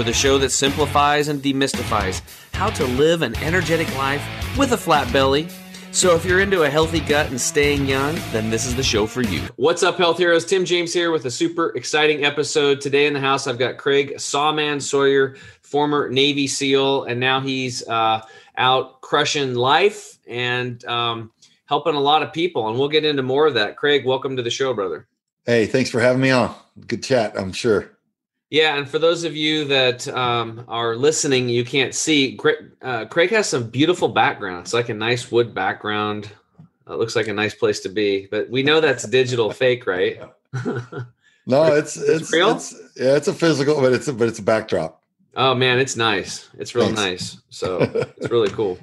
for the show that simplifies and demystifies how to live an energetic life with a flat belly. So, if you're into a healthy gut and staying young, then this is the show for you. What's up, health heroes? Tim James here with a super exciting episode. Today in the house, I've got Craig Sawman Sawyer, former Navy SEAL, and now he's uh, out crushing life and um, helping a lot of people. And we'll get into more of that. Craig, welcome to the show, brother. Hey, thanks for having me on. Good chat, I'm sure. Yeah, and for those of you that um, are listening, you can't see. Craig, uh, Craig has some beautiful background. It's like a nice wood background. It looks like a nice place to be, but we know that's digital fake, right? no, it's it's real. It's, yeah, it's a physical, but it's a, but it's a backdrop. Oh man, it's nice. It's real Thanks. nice. So it's really cool.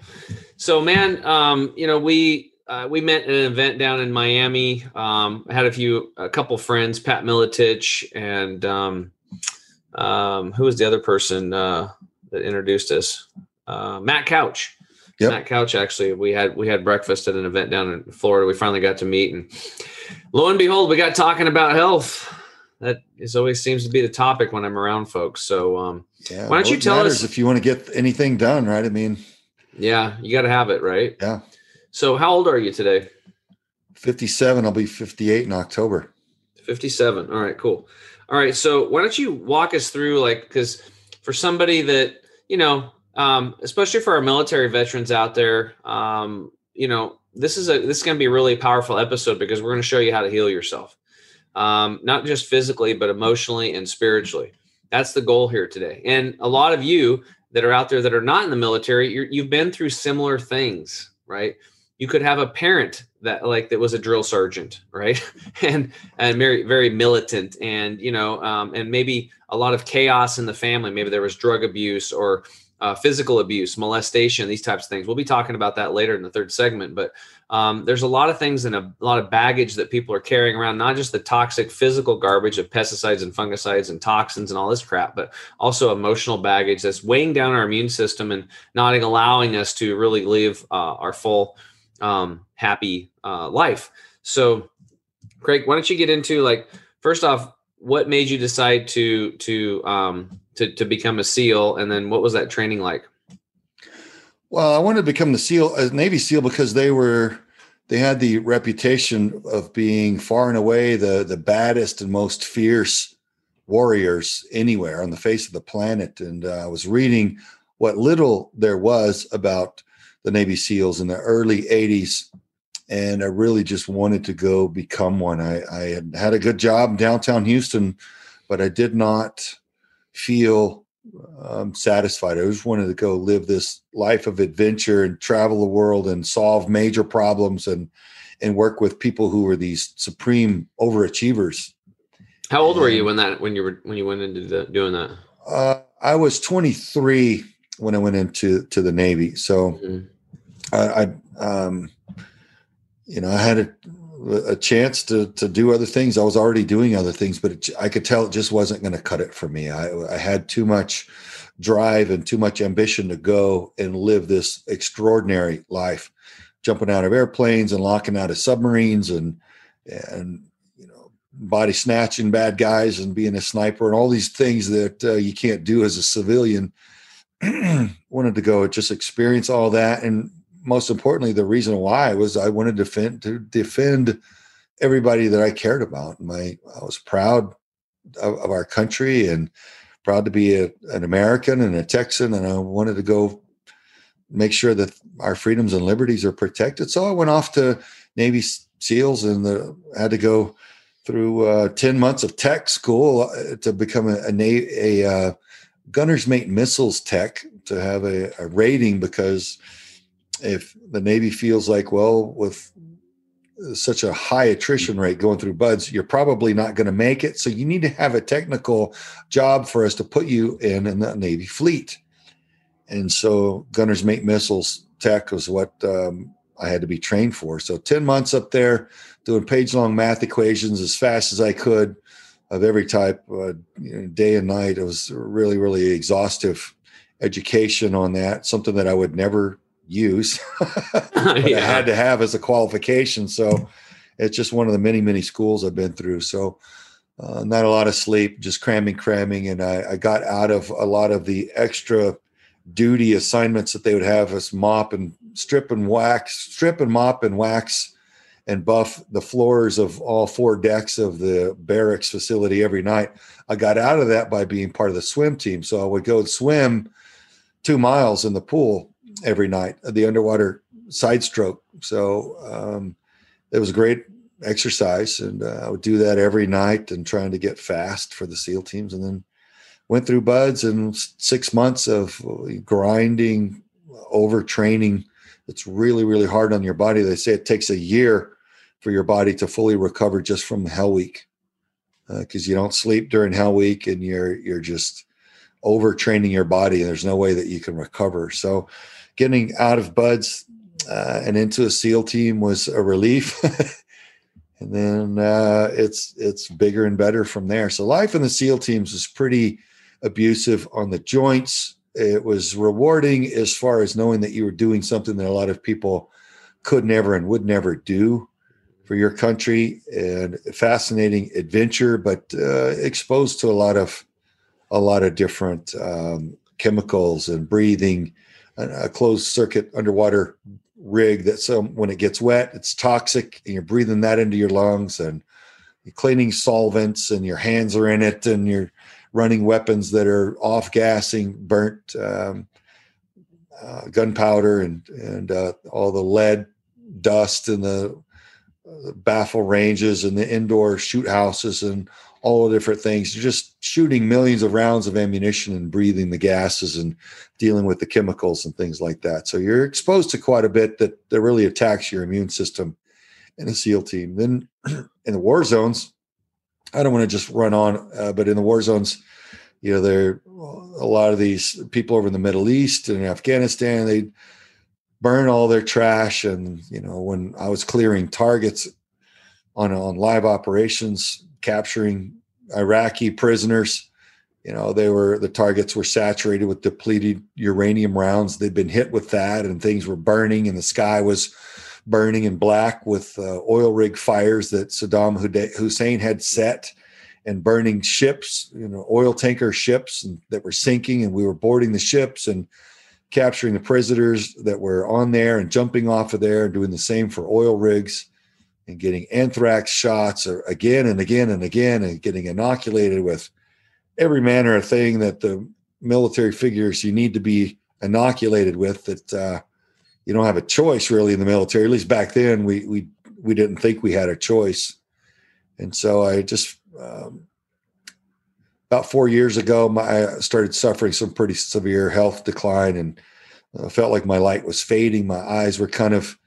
So man, um, you know we uh, we met at an event down in Miami. Um, I had a few, a couple friends, Pat Miletich and um, um, who was the other person uh, that introduced us? Uh, Matt Couch. Yep. Matt Couch. Actually, we had we had breakfast at an event down in Florida. We finally got to meet, and lo and behold, we got talking about health. That is always seems to be the topic when I'm around folks. So, um, yeah, why don't you tell us if you want to get anything done, right? I mean, yeah, you got to have it, right? Yeah. So, how old are you today? 57. I'll be 58 in October. 57. All right, cool. All right. So why don't you walk us through like because for somebody that you know, um, especially for our military veterans out there, um, you know, this is a this is going to be a really powerful episode because we're going to show you how to heal yourself, um, not just physically but emotionally and spiritually. That's the goal here today. And a lot of you that are out there that are not in the military, you've been through similar things, right? You could have a parent that like that was a drill sergeant right? And and very very militant and you know um, and maybe a lot of chaos in the family. Maybe there was drug abuse or uh, physical abuse molestation these types of things. We'll be talking about that later in the third segment but um, there's a lot of things and a, lot of baggage that people are carrying around not just the toxic physical garbage of pesticides and fungicides and toxins and all this crap but also emotional baggage that's weighing down our immune system and not allowing us to really live uh, our full um, happy uh, life. So, Craig, why don't you get into like first off, what made you decide to to um, to to become a SEAL, and then what was that training like? Well, I wanted to become the SEAL, a Navy SEAL, because they were they had the reputation of being far and away the the baddest and most fierce warriors anywhere on the face of the planet. And uh, I was reading what little there was about the Navy SEALs in the early 80s. And I really just wanted to go become one. I, I had had a good job in downtown Houston, but I did not feel um, satisfied. I just wanted to go live this life of adventure and travel the world and solve major problems and and work with people who were these supreme overachievers. How old and, were you when that when you were when you went into the, doing that? Uh, I was 23 when I went into to the Navy. So mm-hmm. I, I um, you know, I had a, a, chance to to do other things. I was already doing other things, but it, I could tell it just wasn't going to cut it for me. I, I had too much drive and too much ambition to go and live this extraordinary life, jumping out of airplanes and locking out of submarines and and you know body snatching bad guys and being a sniper and all these things that uh, you can't do as a civilian. wanted to go just experience all that and most importantly, the reason why was I wanted to defend to defend everybody that I cared about. My I was proud of, of our country and proud to be a, an American and a Texan, and I wanted to go make sure that our freedoms and liberties are protected. So I went off to Navy SEALs and the, had to go through uh, 10 months of tech school uh, to become a, a, a uh, gunner's mate missiles tech to have a, a rating because if the Navy feels like, well, with such a high attrition rate going through BUD/S, you're probably not going to make it. So you need to have a technical job for us to put you in in the Navy fleet. And so Gunners Mate Missiles tech was what um, I had to be trained for. So 10 months up there doing page long math equations as fast as I could of every type, uh, you know, day and night. It was really, really exhaustive education on that, something that I would never use, but yeah. I had to have as a qualification. So it's just one of the many, many schools I've been through. So uh, not a lot of sleep, just cramming, cramming. And I, I got out of a lot of the extra duty assignments that they would have us mop and strip and wax, strip and mop and wax and buff the floors of all four decks of the barracks facility every night. I got out of that by being part of the swim team. So I would go swim two miles in the pool every night, the underwater side stroke. So um, it was great exercise. And uh, I would do that every night and trying to get fast for the SEAL teams. And then went through BUD/S and six months of grinding, overtraining. It's really, really hard on your body. They say it takes a year for your body to fully recover just from Hell Week because uh, you don't sleep during Hell Week and you're you're just overtraining your body and there's no way that you can recover. So, getting out of BUD/S uh, and into a SEAL team was a relief. and then uh, it's it's bigger and better from there. So life in the SEAL teams was pretty abusive on the joints. It was rewarding as far as knowing that you were doing something that a lot of people could never and would never do for your country, and fascinating adventure, but uh, exposed to a lot of a lot of different um, chemicals and breathing. A closed circuit underwater rig that some when it gets wet, it's toxic, and you're breathing that into your lungs and you're cleaning solvents, and your hands are in it, and you're running weapons that are off gassing, burnt um, uh, gunpowder, and and uh, all the lead dust in the, uh, baffle ranges and the indoor shoot houses and all the different things. You're just shooting millions of rounds of ammunition and breathing the gases and dealing with the chemicals and things like that. So you're exposed to quite a bit that, that really attacks your immune system in a SEAL team. Then in the war zones, I don't want to just run on, uh, but in the war zones, you know, there a lot of these people over in the Middle East and Afghanistan, they burn all their trash. And you know, when I was clearing targets on on live operations, capturing Iraqi prisoners, you know, they were the targets were saturated with depleted uranium rounds. They'd been hit with that, and things were burning, and the sky was burning in black with uh, oil rig fires that Saddam Hussein had set and burning ships, you know, oil tanker ships and, that were sinking, and we were boarding the ships and capturing the prisoners that were on there and jumping off of there and doing the same for oil rigs and getting anthrax shots or again and again and again and getting inoculated with every manner of thing that the military figures you need to be inoculated with that uh, you don't have a choice really in the military. At least back then, we we we didn't think we had a choice, and so I just um, about four years ago, my, I started suffering some pretty severe health decline, and I felt like my light was fading. My eyes were kind of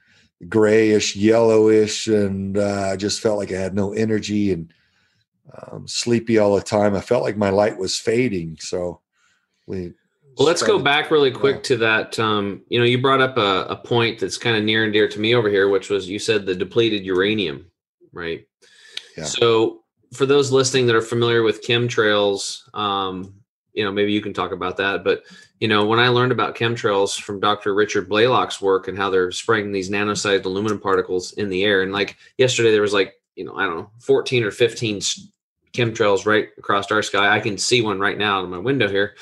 grayish, yellowish, and uh, I just felt like I had no energy and um, sleepy all the time. I felt like my light was fading. So we well, let's go back really quick yeah. to that. Um, you know, you brought up a, a point that's kind of near and dear to me over here, which was you said the depleted uranium, right? Yeah. So, for those listening that are familiar with chemtrails, um, you know, maybe you can talk about that. But you know, when I learned about chemtrails from Dr. Richard Blaylock's work and how they're spraying these nano-sized aluminum particles in the air, and like yesterday there was like you know I don't know 14 or 15 chemtrails right across our sky. I can see one right now in my window here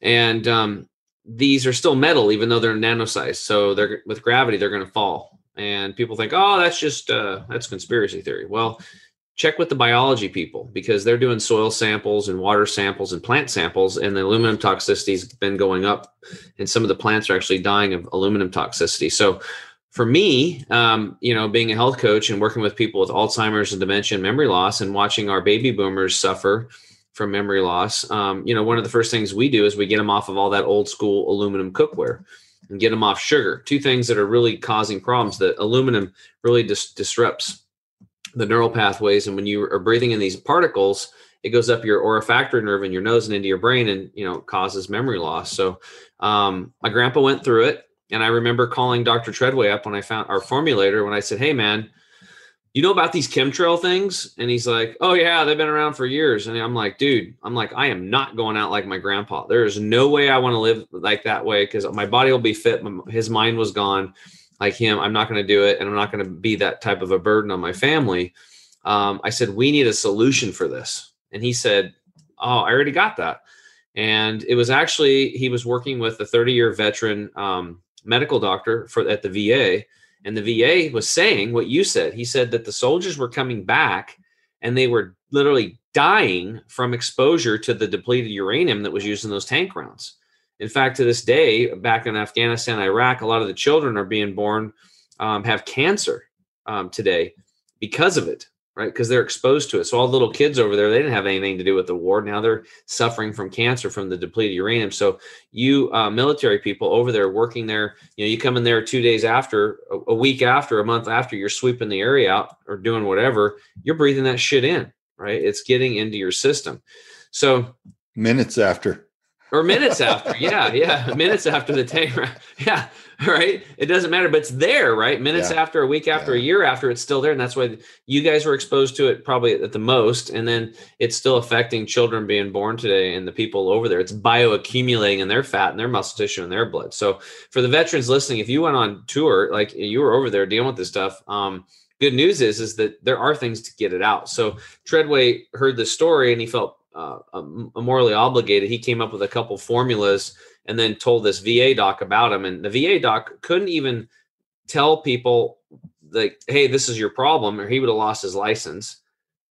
and um, these are still metal even though they're nano size so they're with gravity they're going to fall and people think oh that's just uh, that's conspiracy theory well check with the biology people because they're doing soil samples and water samples and plant samples and the aluminum toxicity has been going up and some of the plants are actually dying of aluminum toxicity so for me um, you know being a health coach and working with people with alzheimer's and dementia and memory loss and watching our baby boomers suffer from memory loss, um, you know, one of the first things we do is we get them off of all that old school aluminum cookware and get them off sugar. Two things that are really causing problems. That aluminum really dis- disrupts the neural pathways, and when you are breathing in these particles, it goes up your olfactory nerve in your nose and into your brain, and you know causes memory loss. So um, my grandpa went through it. And I remember calling Dr. Treadway up when I found our formulator when I said, Hey, man, you know about these chemtrail things? And he's like, Oh, yeah, they've been around for years. And I'm like, Dude, I'm like, I am not going out like my grandpa. There is no way I want to live like that way because my body will be fit. His mind was gone like him. I'm not going to do it. And I'm not going to be that type of a burden on my family. Um, I said, We need a solution for this. And he said, Oh, I already got that. And it was actually, he was working with a 30 year veteran um, medical doctor for at the VA. And the VA was saying what you said. He said that the soldiers were coming back and they were literally dying from exposure to the depleted uranium that was used in those tank rounds. In fact, to this day, back in Afghanistan, Iraq, a lot of the children are being born um, have cancer um, today because of it right? Because they're exposed to it. So all the little kids over there, they didn't have anything to do with the war. Now they're suffering from cancer from the depleted uranium. So you uh, military people over there working there, you know, you come in there two days after, a, a week after, a month after, you're sweeping the area out or doing whatever. You're breathing that shit in, right? It's getting into your system. So minutes after or minutes after. Yeah yeah. Minutes after the tank yeah right? It doesn't matter but it's there right? Minutes yeah. after a week after yeah. a year after it's still there and that's why you guys were exposed to it probably at the most and then it's still affecting children being born today and the people over there. It's bioaccumulating in their fat and their muscle tissue and their blood. So for the veterans listening if you went on tour like you were over there dealing with this stuff um, good news is is that there are things to get it out. So treadway heard the story and he felt uh, morally obligated, he came up with a couple formulas and then told this VA doc about him. And the VA doc couldn't even tell people like, "Hey, this is your problem," or he would have lost his license.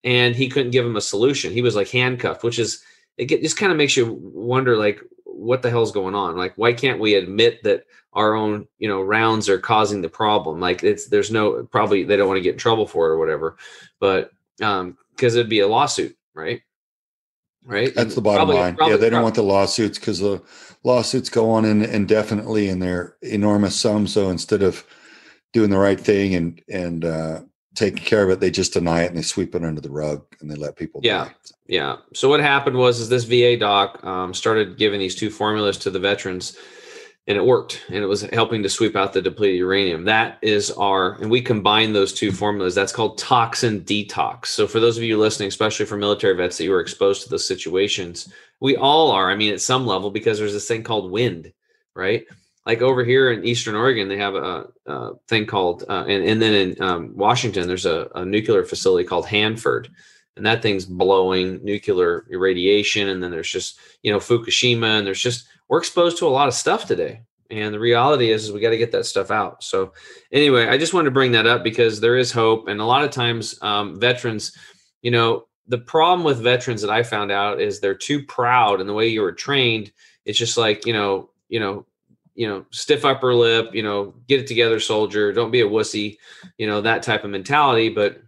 And he couldn't give him a solution. He was like handcuffed, which is it just kind of makes you wonder like what the hell's going on like why can't we admit that our own you know rounds are causing the problem like it's there's no probably they don't want to get in trouble for it or whatever but um because it'd be a lawsuit right right? That's and the bottom probably, line. Probably, yeah, they don't want the lawsuits because the lawsuits go on in, indefinitely and they're enormous sums. So instead of doing the right thing and and uh, taking care of it, they just deny it and they sweep it under the rug and they let people. Yeah, die. yeah. So what happened was is this VA doc um, started giving these two formulas to the veterans and it worked and it was helping to sweep out the depleted uranium. That is our and we combine those two formulas. That's called toxin detox. So for those of you listening especially for military vets that you were exposed to those situations we all are i mean at some level because there's this thing called wind right? Like over here in eastern oregon they have a, a thing called uh, and, and then in um, washington there's a, a nuclear facility called hanford and that thing's blowing nuclear irradiation and then there's just you know fukushima and there's just we're exposed to a lot of stuff today. And the reality is, is we got to get that stuff out. So anyway i just wanted to bring that up because there is hope. And a lot of times um, veterans you know the problem with veterans that i found out is they're too proud and the way you were trained. It's just like you know you know you know stiff upper lip you know get it together soldier don't be a wussy you know that type of mentality. But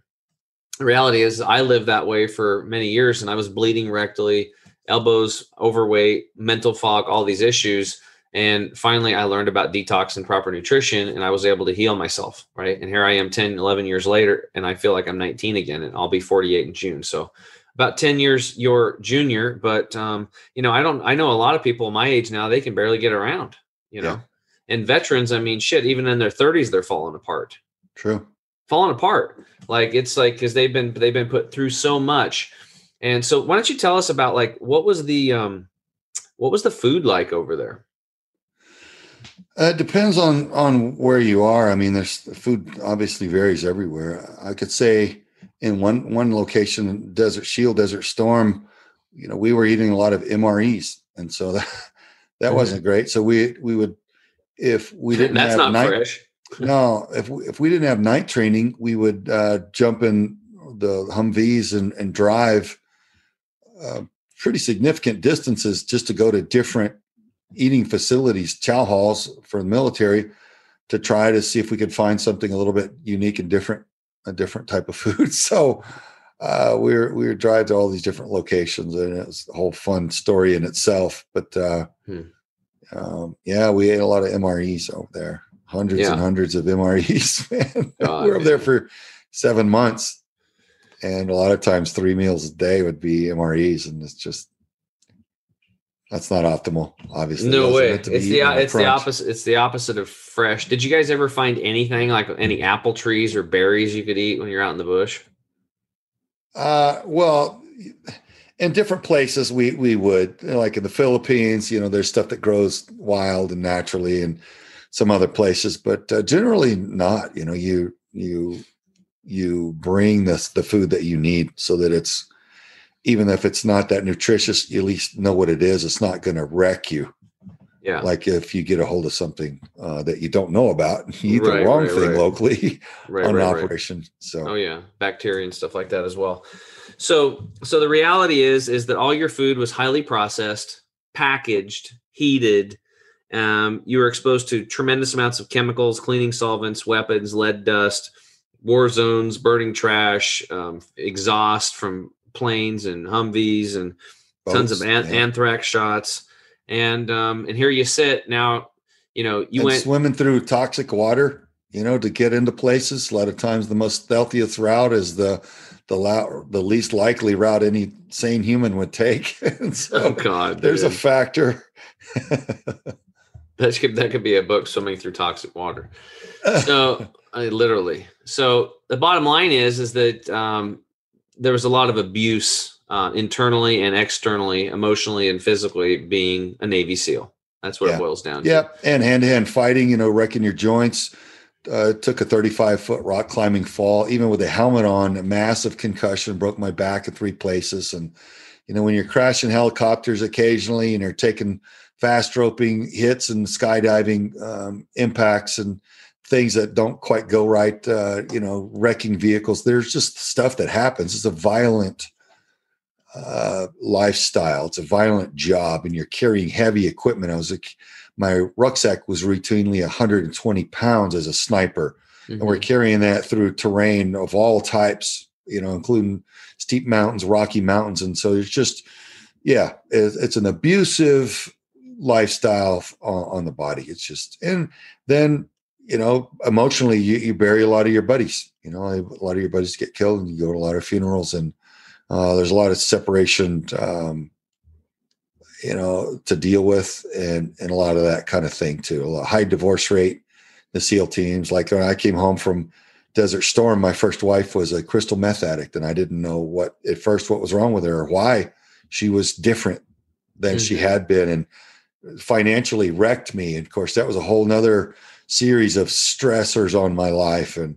the reality is i lived that way for many years and i was bleeding rectally elbows, overweight, mental fog, all these issues. And finally, I learned about detox and proper nutrition, and I was able to heal myself. Right. And here I am 10, 11 years later, and I feel like I'm 19 again, and I'll be 48 in June. So, about 10 years your junior. But, um, you know, I don't, I know a lot of people my age now, they can barely get around, you know. Yeah. And veterans, I mean, shit, even in their 30s, they're falling apart. True. Falling apart. Like, it's like, because they've been, they've been put through so much and so why don't you tell us about like what was the um what was the food like over there? Uh, it depends on on where you are. I mean, there's food obviously varies everywhere. I could say in one one location, Desert Shield, Desert Storm, you know, we were eating a lot of MREs, and so that that mm-hmm. wasn't great. So we we would if we didn't That's have not night, fresh. no, if we, if we didn't have night training, we would uh, jump in the Humvees and, and drive uh, pretty significant distances just to go to different eating facilities, chow halls for the military, to try to see if we could find something a little bit unique and different, a different type of food. So uh, we were we were drive to all these different locations, and it was a whole fun story in itself. But uh, hmm. um, yeah, we ate a lot of MREs over there, hundreds yeah. and hundreds of MREs. Man, God, we were up there for seven months and a lot of times three meals a day would be MREs, and it's just That's not optimal, obviously. No way. It's the it's the opposite. It's the opposite of fresh. Did you guys ever find anything like any apple trees or berries you could eat when you're out in the bush? Uh, well, in different places we we would like in the Philippines. You know, there's stuff that grows wild and naturally, and some other places, but uh, generally not. You know, you you you bring the the food that you need so that it's even if it's not that nutritious, you at least know what it is. It's not going to wreck you. Yeah. Like if you get a hold of something uh, that you don't know about, you eat right, the wrong right, thing right. locally on an operation. So. Oh yeah, bacteria and stuff like that as well. So so the reality is is that all your food was highly processed, packaged, heated. Um, you were exposed to tremendous amounts of chemicals, cleaning solvents, weapons, lead dust, war zones, burning trash, um, exhaust from planes and Humvees and Boats, tons of an- anthrax shots. And um, and here you sit now. You know you and went swimming through toxic water. You know to get into places. A lot of times the most stealthiest route is the the la- the least likely route any sane human would take. so oh God, there's dude. a factor. that could that could be a book swimming through toxic water. So I literally. So the bottom line is is that um, there was a lot of abuse uh, internally and externally, emotionally and physically, being a Navy SEAL. That's what yeah. it boils down to. Yeah, and hand to hand fighting, you know, wrecking your joints. Uh, took a 35 foot rock climbing fall, even with a helmet on, a massive concussion, broke my back in three places. And, you know, when you're crashing helicopters occasionally and you're taking fast roping hits and skydiving um, impacts and things that don't quite go right, uh, you know, wrecking vehicles, there's just stuff that happens. It's a violent uh, lifestyle. It's a violent job, and you're carrying heavy equipment. I was like, my rucksack was routinely 120 pounds as a sniper, mm-hmm. and we're mm-hmm. carrying that through terrain of all types, you know, including steep mountains, rocky mountains, and so it's just, yeah, it's an abusive lifestyle on, on, the body. It's just, and then you know, emotionally, you, you bury a lot of your buddies. You know, a lot of your buddies get killed, and you go to a lot of funerals, and uh, there's a lot of separation, um, you know, to deal with, and and a lot of that kind of thing too. A high divorce rate. The SEAL teams, like when I came home from Desert Storm, my first wife was a crystal meth addict, and I didn't know what at first what was wrong with her or why she was different than mm-hmm. she had been, and financially wrecked me. And of course, that was a whole nother series of stressors on my life, and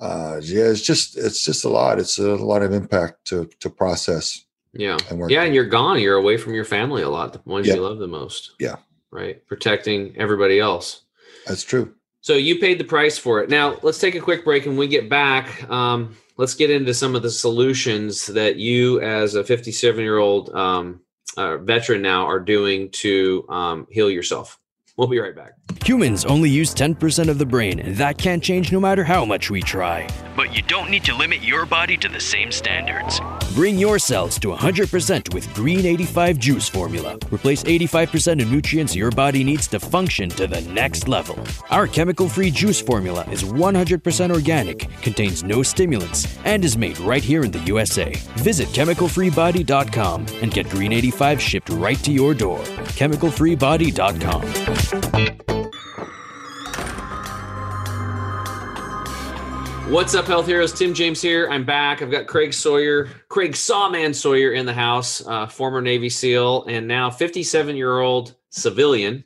uh, yeah, it's just it's just a lot. It's a lot of impact to to process. Yeah, and yeah, and you're gone. You're away from your family a lot. The ones yeah. you love the most. Yeah, right. Protecting everybody else. That's true. So you paid the price for it. Now let's take a quick break, and we get back. Um, let's get into some of the solutions that you, as a 57 year old um, uh, veteran, now are doing to um, heal yourself. We'll be right back. Humans only use 10% of the brain, and that can't change no matter how much we try. But you don't need to limit your body to the same standards. Bring your cells to 100% with Green 85 Juice Formula. Replace 85% of nutrients your body needs to function to the next level. Our chemical free juice formula is 100% organic, contains no stimulants, and is made right here in the USA. Visit chemicalfreebody.com and get Green 85 shipped right to your door. Chemicalfreebody.com. What's up, health heroes? Tim James here. I'm back. I've got Craig Sawyer, Craig Sawman Sawyer in the house, uh, former Navy SEAL and now 57 year old civilian,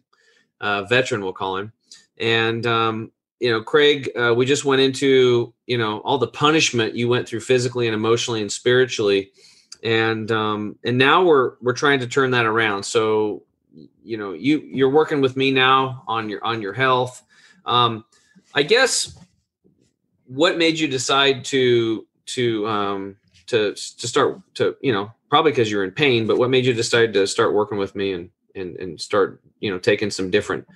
uh, veteran, we'll call him. And, um, you know, Craig, uh, we just went into, you know, all the punishment you went through physically and emotionally and spiritually. And, um, and now we're, we're trying to turn that around. So, you know, you, you're working with me now on your, on your health. Um, I guess what made you decide to to um to to start to you know probably because you're in pain but what made you decide to start working with me and and and start you know taking some different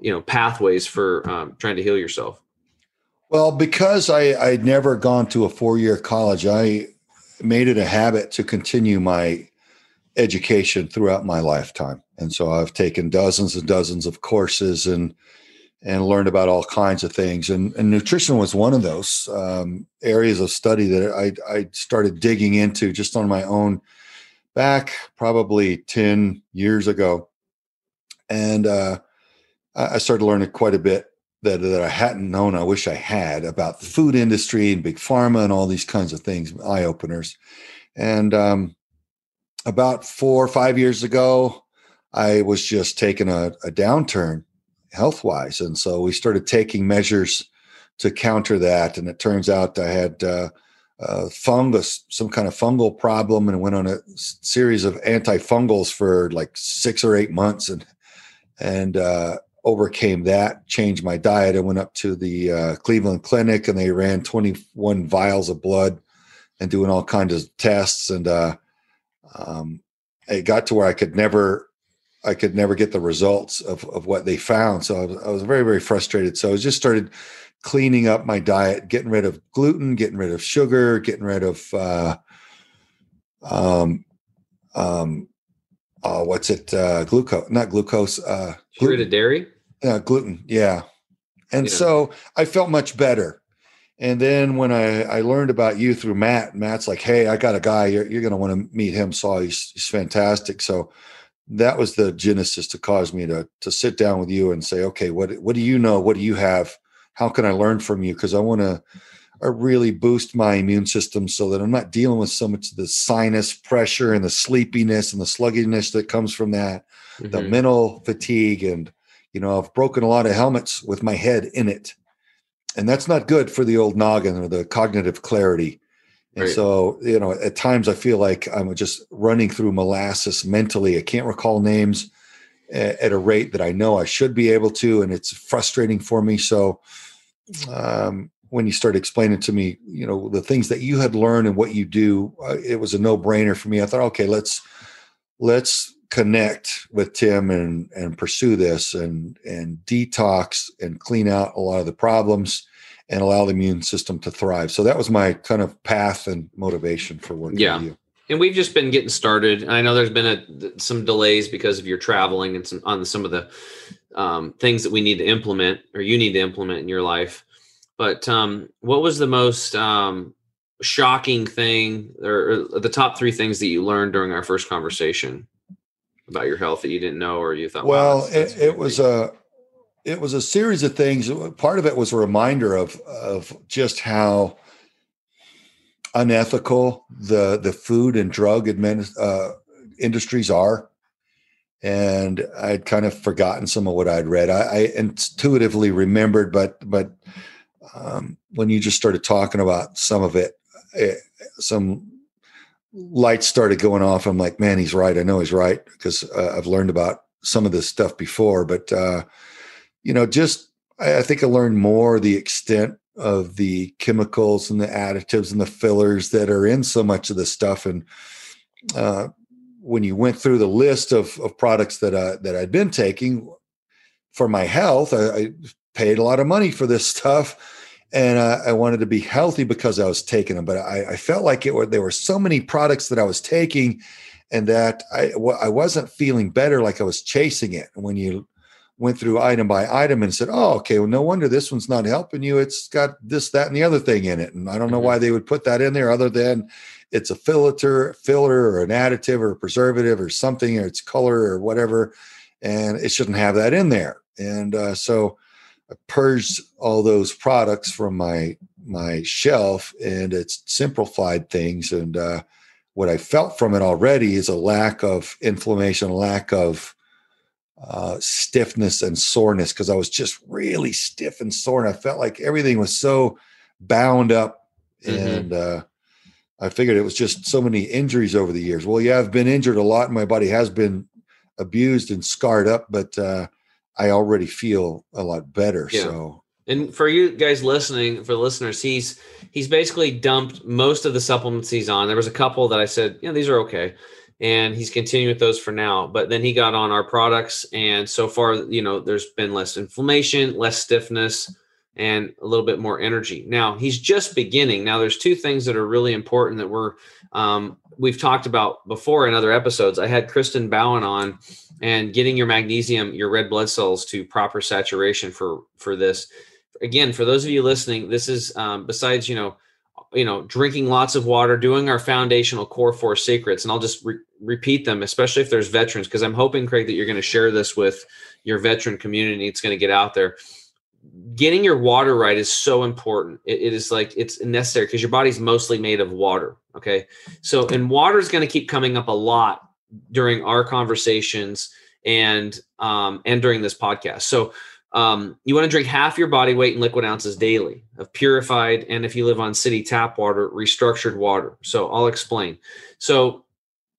you know pathways for um, trying to heal yourself? Well because i i'd never gone to a four-year college i made it a habit to continue my education throughout my lifetime. And so i've taken dozens and dozens of courses and and learned about all kinds of things. And, and nutrition was one of those um, areas of study that I, I started digging into just on my own back probably 10 years ago. And uh, I started learning quite a bit that, that I hadn't known. I wish I had about the food industry and big pharma and all these kinds of things, eye openers. And um, about four or five years ago, I was just taking a, a downturn health wise. And so we started taking measures to counter that. And it turns out I had uh, uh, fungus, some kind of fungal problem, and went on a series of antifungals for like six or eight months, and and uh, overcame that. Changed my diet. I went up to the uh, Cleveland Clinic, and they ran 21 vials of blood, and doing all kinds of tests, and uh, um, it got to where I could never. I could never get the results of, of what they found. So I was, I was very, very frustrated. So I just started cleaning up my diet, getting rid of gluten, getting rid of sugar, getting rid of uh, um, um, uh, what's it? Uh, glucose, not glucose. Uh, rid of dairy. Yeah, gluten. Yeah, and yeah. so I felt much better. And then when I, I learned about you through Matt, Matt's like, "Hey, I got a guy. You're, you're going to want to meet him. So he's, he's fantastic." So that was the genesis to cause me to to sit down with you and say, "Okay, what what do you know? What do you have?" how can I learn from you? Because I want to really boost my immune system so that I'm not dealing with so much of the sinus pressure and the sleepiness and the sluggishness that comes from that, mm-hmm. the mental fatigue. And, you know, I've broken a lot of helmets with my head in it. And that's not good for the old noggin or the cognitive clarity. And right. so, you know, at times I feel like I'm just running through molasses mentally. I can't recall names at a rate that I know I should be able to, and it's frustrating for me. So, um, when you started explaining to me, you know, the things that you had learned and what you do, uh, it was a no brainer for me. I thought, okay, let's let's connect with Tim and and pursue this and and detox and clean out a lot of the problems and allow the immune system to thrive. So that was my kind of path and motivation for working yeah. with you and we've just been getting started. I know there's been a, some delays because of your traveling and some on some of the um, things that we need to implement or you need to implement in your life. But um, what was the most um, shocking thing, or, or, the top three things that you learned during our first conversation about your health that you didn't know or you thought? Well, wow, that's, that's it, it was a it was a series of things. Part of it was a reminder of of just how unethical the the food and drug uh, industries are and I'd kind of forgotten some of what I'd read. I, I intuitively remembered, but but um, when you just started talking about some of it, it, eh, some lights started going off. I'm like, man, he's right. I know he's right because uh, I've learned about some of this stuff before. But uh, you know, just I, I think I learned more the extent of the chemicals and the additives and the fillers that are in so much of this stuff. And uh, when you went through the list of, of products that I, that I'd been taking for my health, I, I paid a lot of money for this stuff, and uh, I wanted to be healthy because I was taking them. But I, I felt like it were there were so many products that I was taking, and that I I wasn't feeling better, like I was chasing it. When you went through item by item and said, "Oh, okay, well, no wonder this one's not helping you. It's got this, that, and the other thing in it." And I don't know mm-hmm. why they would put that in there, other than it's a filler, filler, or an additive, or a preservative, or something, or it's color, or whatever, and it shouldn't have that in there. And uh, so, I purged all those products from my my shelf, and it's simplified things. And uh, what I felt from it already is a lack of inflammation, lack of uh, stiffness and soreness because I was just really stiff and sore, and I felt like everything was so bound up. Mm-hmm. And uh, I figured it was just so many injuries over the years. Well, yeah, I've been injured a lot, and my body has been abused and scarred up, but uh, I already feel a lot better. Yeah. So. And for you guys listening, for listeners, he's he's basically dumped most of the supplements he's on. There was a couple that I said, you know, these are okay and he's continuing with those for now. But then he got on our products, and so far, you know, there's been less inflammation, less stiffness, and a little bit more energy. Now he's just beginning. Now there's two things that are really important that we're um, we've talked about before in other episodes. I had Kristen Bowen on, and getting your magnesium, your red blood cells to proper saturation for for this. Again, for those of you listening, this is um, besides you know you know, drinking lots of water, doing our foundational core four secrets, and I'll just re- repeat them, especially if there's veterans, because I'm hoping, Craig, that you're going to share this with your veteran community. It's going to get out there. Getting your water right is so important. it, it is like it's necessary because your body's mostly made of water. Okay. So, and water is going to keep coming up a lot during our conversations and um, and during this podcast. So, um, you want to drink half your body weight in liquid ounces daily of purified, and if you live on city tap water, restructured water. So I'll explain. So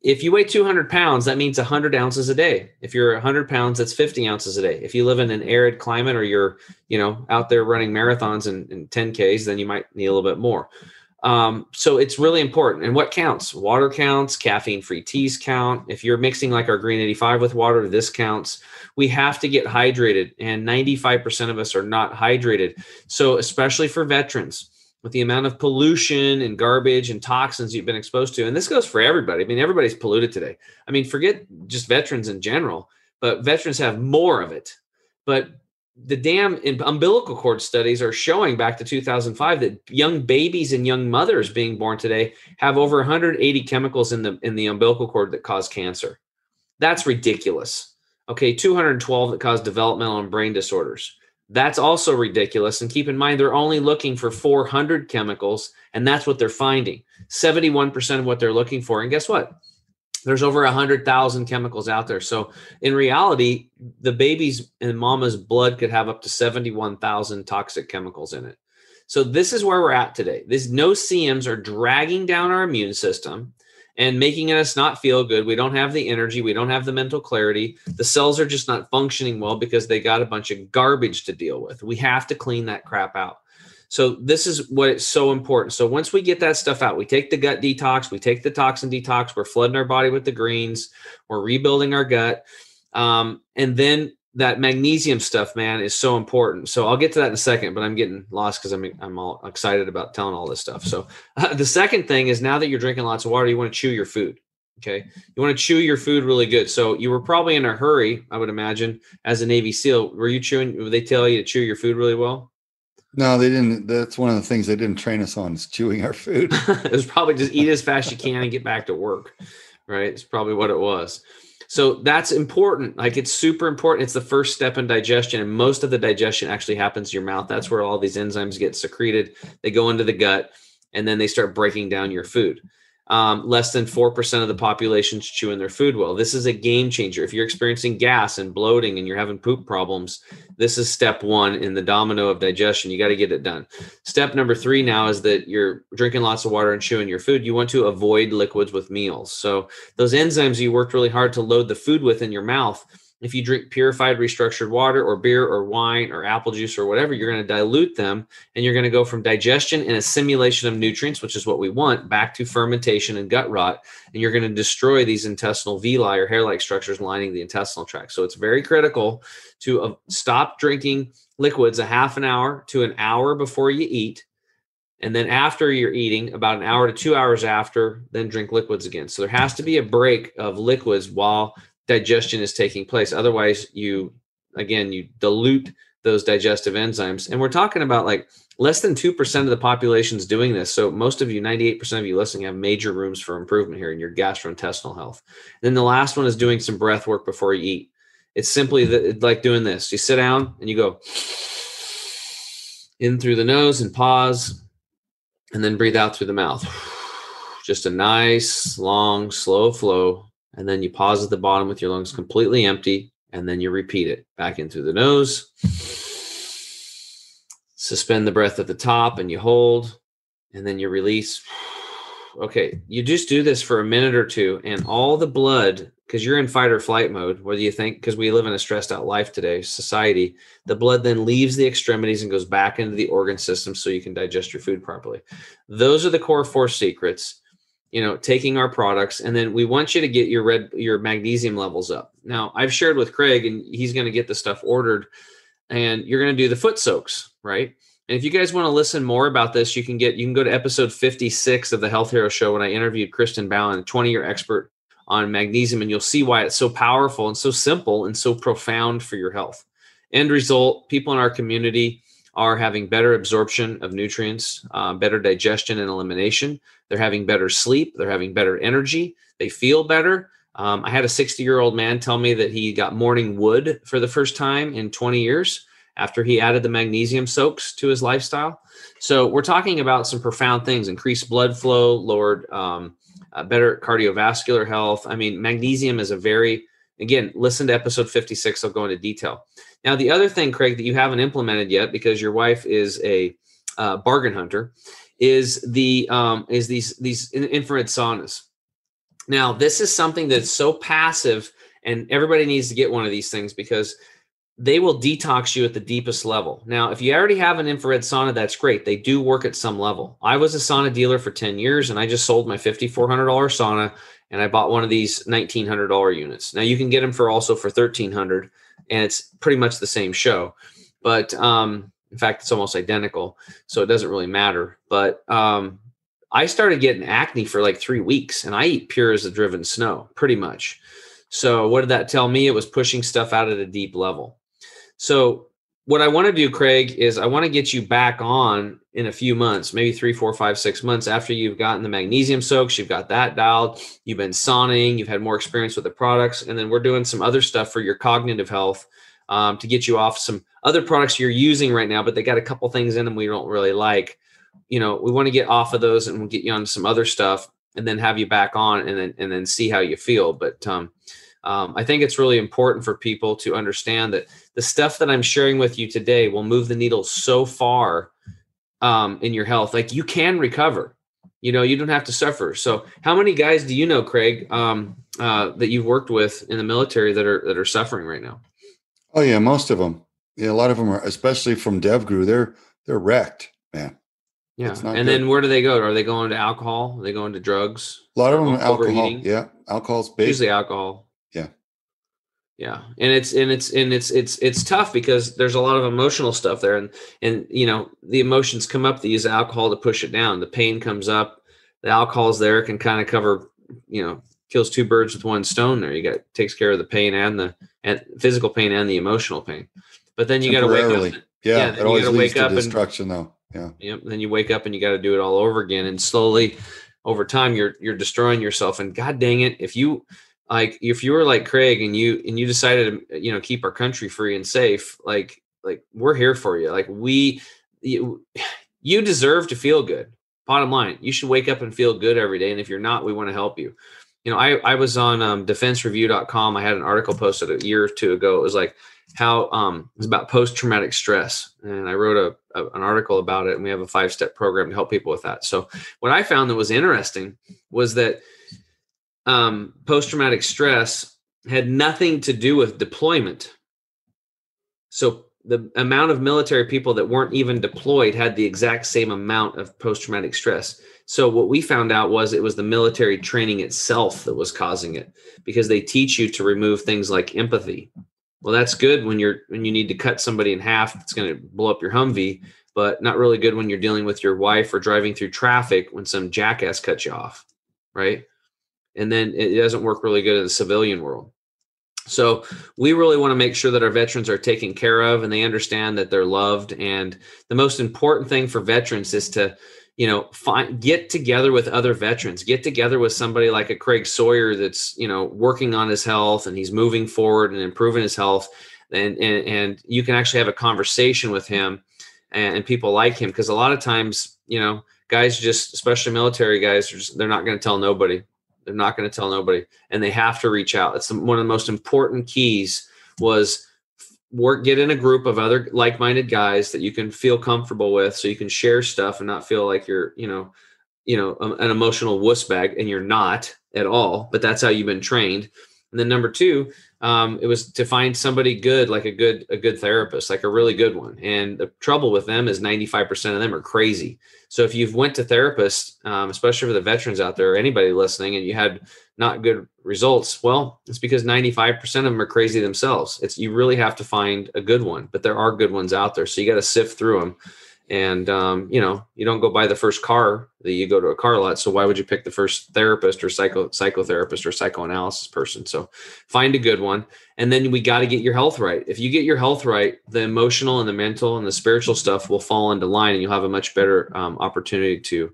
if you weigh 200 pounds, that means 100 ounces a day. If you're 100 pounds, that's 50 ounces a day. If you live in an arid climate or you're, you know, out there running marathons and, and 10Ks, then you might need a little bit more. Um, so it's really important. And what counts? Water counts, caffeine free teas count. If you're mixing like our green 85 with water, this counts. We have to get hydrated, and 95% of us are not hydrated. So, especially for veterans, with the amount of pollution and garbage and toxins you've been exposed to, and this goes for everybody. I mean, everybody's polluted today. I mean, forget just veterans in general, but veterans have more of it. But the damn umbilical cord studies are showing back to 2005 that young babies and young mothers being born today have over 180 chemicals in the in the umbilical cord that cause cancer. That's ridiculous. Okay, 212 that cause developmental and brain disorders. That's also ridiculous. And keep in mind, they're only looking for 400 chemicals, and that's what they're finding 71% of what they're looking for. And guess what? there's over hundred thousand chemicals out there. So in reality, the baby's and mama's blood could have up to 71,000 toxic chemicals in it. So this is where we're at today. These no-see-ums are dragging down our immune system and making us not feel good. We don't have the energy. We don't have the mental clarity. The cells are just not functioning well because they got a bunch of garbage to deal with. We have to clean that crap out. So this is what it's so important. So once we get that stuff out, we take the gut detox, we take the toxin detox, we're flooding our body with the greens, we're rebuilding our gut. Um, and then that magnesium stuff, man, is so important. So I'll get to that in a second, but I'm getting lost because I'm I'm all excited about telling all this stuff. So uh, the second thing is now that you're drinking lots of water, you want to chew your food. Okay, you want to chew your food really good. So you were probably in a hurry, I would imagine, as a Navy SEAL. Were you chewing? Would they tell you to chew your food really well? No, they didn't. That's one of the things they didn't train us on is chewing our food. it was probably just eat as fast as you can and get back to work. Right. It's probably what it was. So that's important. Like it's super important. It's the first step in digestion. And most of the digestion actually happens in your mouth. That's where all these enzymes get secreted. They go into the gut and then they start breaking down your food um, less than 4% of the population is chewing their food well. This is a game changer. If you're experiencing gas and bloating and you're having poop problems, this is step one in the domino of digestion. You got to get it done. Step number three now is that you're drinking lots of water and chewing your food. You want to avoid liquids with meals. So, those enzymes you worked really hard to load the food with in your mouth if you drink purified restructured water or beer or wine or apple juice or whatever, you're going to dilute them and you're going to go from digestion and assimilation of nutrients, which is what we want, back to fermentation and gut rot. And you're going to destroy these intestinal villi or hair like structures lining the intestinal tract. So it's very critical to uh, stop drinking liquids a half an hour to an hour before you eat. And then after you're eating, about an hour to two hours after, then drink liquids again. So there has to be a break of liquids while digestion is taking place. Otherwise, you again you dilute those digestive enzymes. And we're talking about like less than 2% of the population is doing this. So most of you, 98% of you listening, have major rooms for improvement here in your gastrointestinal health. And then the last one is doing some breath work before you eat. It's simply the, like doing this. You sit down and you go in through the nose and pause, and then breathe out through the mouth. Just a nice, long, slow flow and then you pause at the bottom with your lungs completely empty, and then you repeat it back in through the nose. Suspend the breath at the top, and you hold, and then you release. Okay, you just do this for a minute or two, and all the blood, because you're in fight or flight mode, whether you think, because we live in a stressed out life today, society, the blood then leaves the extremities and goes back into the organ system so you can digest your food properly. Those are the core four secrets you know taking our products and then we want you to get your red your magnesium levels up. Now i've shared with craig and he's going to get the stuff ordered and you're going to do the foot soaks right? And if you guys want to listen more about this you can get you can go to episode 56 of the health hero show when i interviewed kristen a 20 year expert on magnesium and you'll see why it's so powerful and so simple and so profound for your health. End result people in our community are having better absorption of nutrients, uh, better digestion and elimination. They're having better sleep. They're having better energy. They feel better. Um, I had a 60 year old man tell me that he got morning wood for the first time in 20 years after he added the magnesium soaks to his lifestyle. So we're talking about some profound things: increased blood flow, lowered, um, uh, better cardiovascular health. I mean, magnesium is a very again. Listen to episode 56. I'll go into detail. Now, the other thing, Craig, that you haven't implemented yet because your wife is a uh, bargain hunter, is the um, is these these infrared saunas. Now, this is something that's so passive, and everybody needs to get one of these things because they will detox you at the deepest level. Now, if you already have an infrared sauna, that's great. They do work at some level. I was a sauna dealer for 10 years and I just sold my $5,400 sauna and I bought one of these $1,900 units. Now you can get them for also for 1300 and it's pretty much the same show. But um, in fact, it's almost identical. So it doesn't really matter. But um, I started getting acne for like three weeks and I eat pure as the driven snow pretty much. So what did that tell me? It was pushing stuff out at a deep level. So what I want to do, Craig, is I want to get you back on in a few months, maybe three, four, five, six months after you've gotten the magnesium soaks, you've got that dialed, you've been sauning, you've had more experience with the products, and then we're doing some other stuff for your cognitive health um, to get you off some other products you're using right now, but they got a couple things in them we don't really like. You know, we want to get off of those and we'll get you on some other stuff and then have you back on and then and then see how you feel. But um, um, I think it's really important for people to understand that the stuff that I'm sharing with you today will move the needle so far um, in your health. Like you can recover. You know, you don't have to suffer. So, how many guys do you know, Craig, um, uh, that you've worked with in the military that are that are suffering right now? Oh yeah, most of them. Yeah, a lot of them are, especially from DevGru. They're they're wrecked, man. Yeah, and good. then where do they go? Are they going to alcohol? Are they going to drugs? A lot of them alcohol. Yeah, alcohol's big. Usually alcohol yeah. And it's and it's and it's it's it's tough because there's a lot of emotional stuff there and and you know, the emotions come up, they use alcohol to push it down. The pain comes up, the alcohol's there can kind of cover, you know, kills two birds with one stone there. You got takes care of the pain and the and physical pain and the emotional pain. But then you got to wake up. Yeah, yeah it always leads to destruction, and, though. Yeah. Yep. Then you wake up and you got to do it all over again, and slowly, over time, you're you're destroying yourself. And God dang it, if you like if you were like Craig and you and you decided to you know keep our country free and safe, like like we're here for you. Like we you, you deserve to feel good. Bottom line, you should wake up and feel good every day. And if you're not, we want to help you. You know, I, I was on um, defensereview.com. I had an article posted a year or two ago. It was like how um, it was about post traumatic stress. And I wrote a, a, an article about it. And we have a five step program to help people with that. So, what I found that was interesting was that um, post traumatic stress had nothing to do with deployment. So the amount of military people that weren't even deployed had the exact same amount of post traumatic stress. So what we found out was it was the military training itself that was causing it because they teach you to remove things like empathy. Well, that's good when you're when you need to cut somebody in half. It's going to blow up your Humvee, but not really good when you're dealing with your wife or driving through traffic when some jackass cuts you off, right? And then it doesn't work really good in the civilian world. So we really want to make sure that our veterans are taken care of and they understand that they're loved. And the most important thing for veterans is to, you know, find get together with other veterans, get together with somebody like a Craig Sawyer that's, you know, working on his health and he's moving forward and improving his health. And and, and you can actually have a conversation with him and, and people like him because a lot of times, you know, guys just, especially military guys, are just, they're not going to tell nobody they're not going to tell nobody, and they have to reach out. It's one of the most important keys. Was work get in a group of other like-minded guys that you can feel comfortable with, so you can share stuff and not feel like you're, you know, you know, um, an emotional wuss bag, and you're not at all. But that's how you've been trained. And then number two, um, it was to find somebody good, like a good a good therapist, like a really good one. And the trouble with them is 95% of them are crazy. So if you've went to therapists, um, especially for the veterans out there, or anybody listening, and you had not good results, well, it's because 95% of them are crazy themselves. It's you really have to find a good one, but there are good ones out there. So you got to sift through them. And um, you know you don't go buy the first car that you go to a car lot so why would you pick the first therapist or psycho psychotherapist or psychoanalysis person? So find a good one and then we got to get your health right. If you get your health right the emotional and the mental and the spiritual stuff will fall into line and you'll have a much better um, opportunity to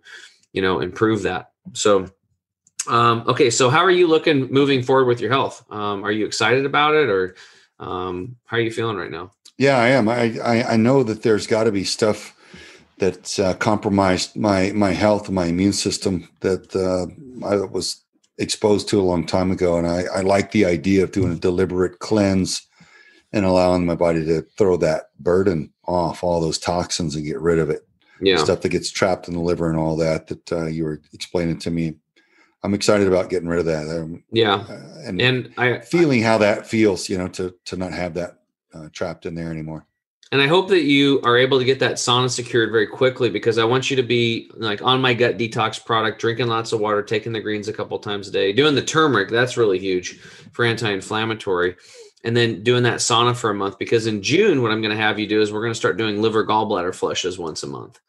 you know improve that. So um, okay so how are you looking moving forward with your health? Um, are you excited about it or um, how are you feeling right now? Yeah i am. I i, I know that there's got to be stuff that uh, compromised my my health and my immune system that uh, I was exposed to a long time ago, and I, I like the idea of doing a deliberate cleanse and allowing my body to throw that burden off, all those toxins, and get rid of it. Yeah, stuff that gets trapped in the liver and all that that uh, you were explaining to me. I'm excited about getting rid of that. Um, yeah, uh, and and I feeling how that feels, you know, to to not have that uh, trapped in there anymore and I hope that you are able to get that sauna secured very quickly because I want you to be like on my gut detox product, drinking lots of water, taking the greens a couple times a day, doing the turmeric. That's really huge for anti-inflammatory, and then doing that sauna for a month. Because in June, what I'm going to have you do is we're going to start doing liver gallbladder flushes once a month,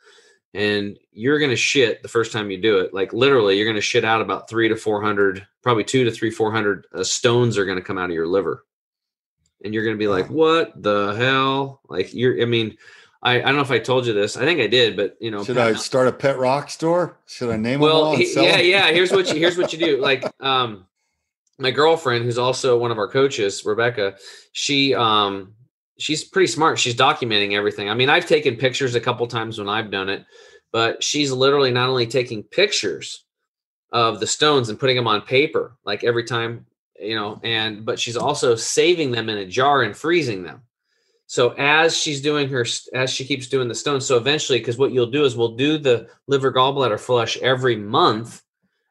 and you're going to shit the first time you do it. Like literally, you're going to shit out about three to four hundred, probably two to three, four hundred uh, stones are going to come out of your liver and you're going to be like, what the hell? Like you're, I mean, I, I don't know if I told you this. I think I did, but you know, should I start a pet rock store? Should I name well, them all? yeah, yeah. Here's what you, here's what you do. Like, um, my girlfriend, who's also one of our coaches, Rebecca, she, um, she's pretty smart. She's documenting everything. I mean, I've taken pictures a couple times when I've done it, but she's literally not only taking pictures of the stones and putting them on paper, like every time you know, and but she's also saving them in a jar and freezing them. So as she's doing her, as she keeps doing the stones, so eventually, because what you'll do is we'll do the liver gallbladder flush every month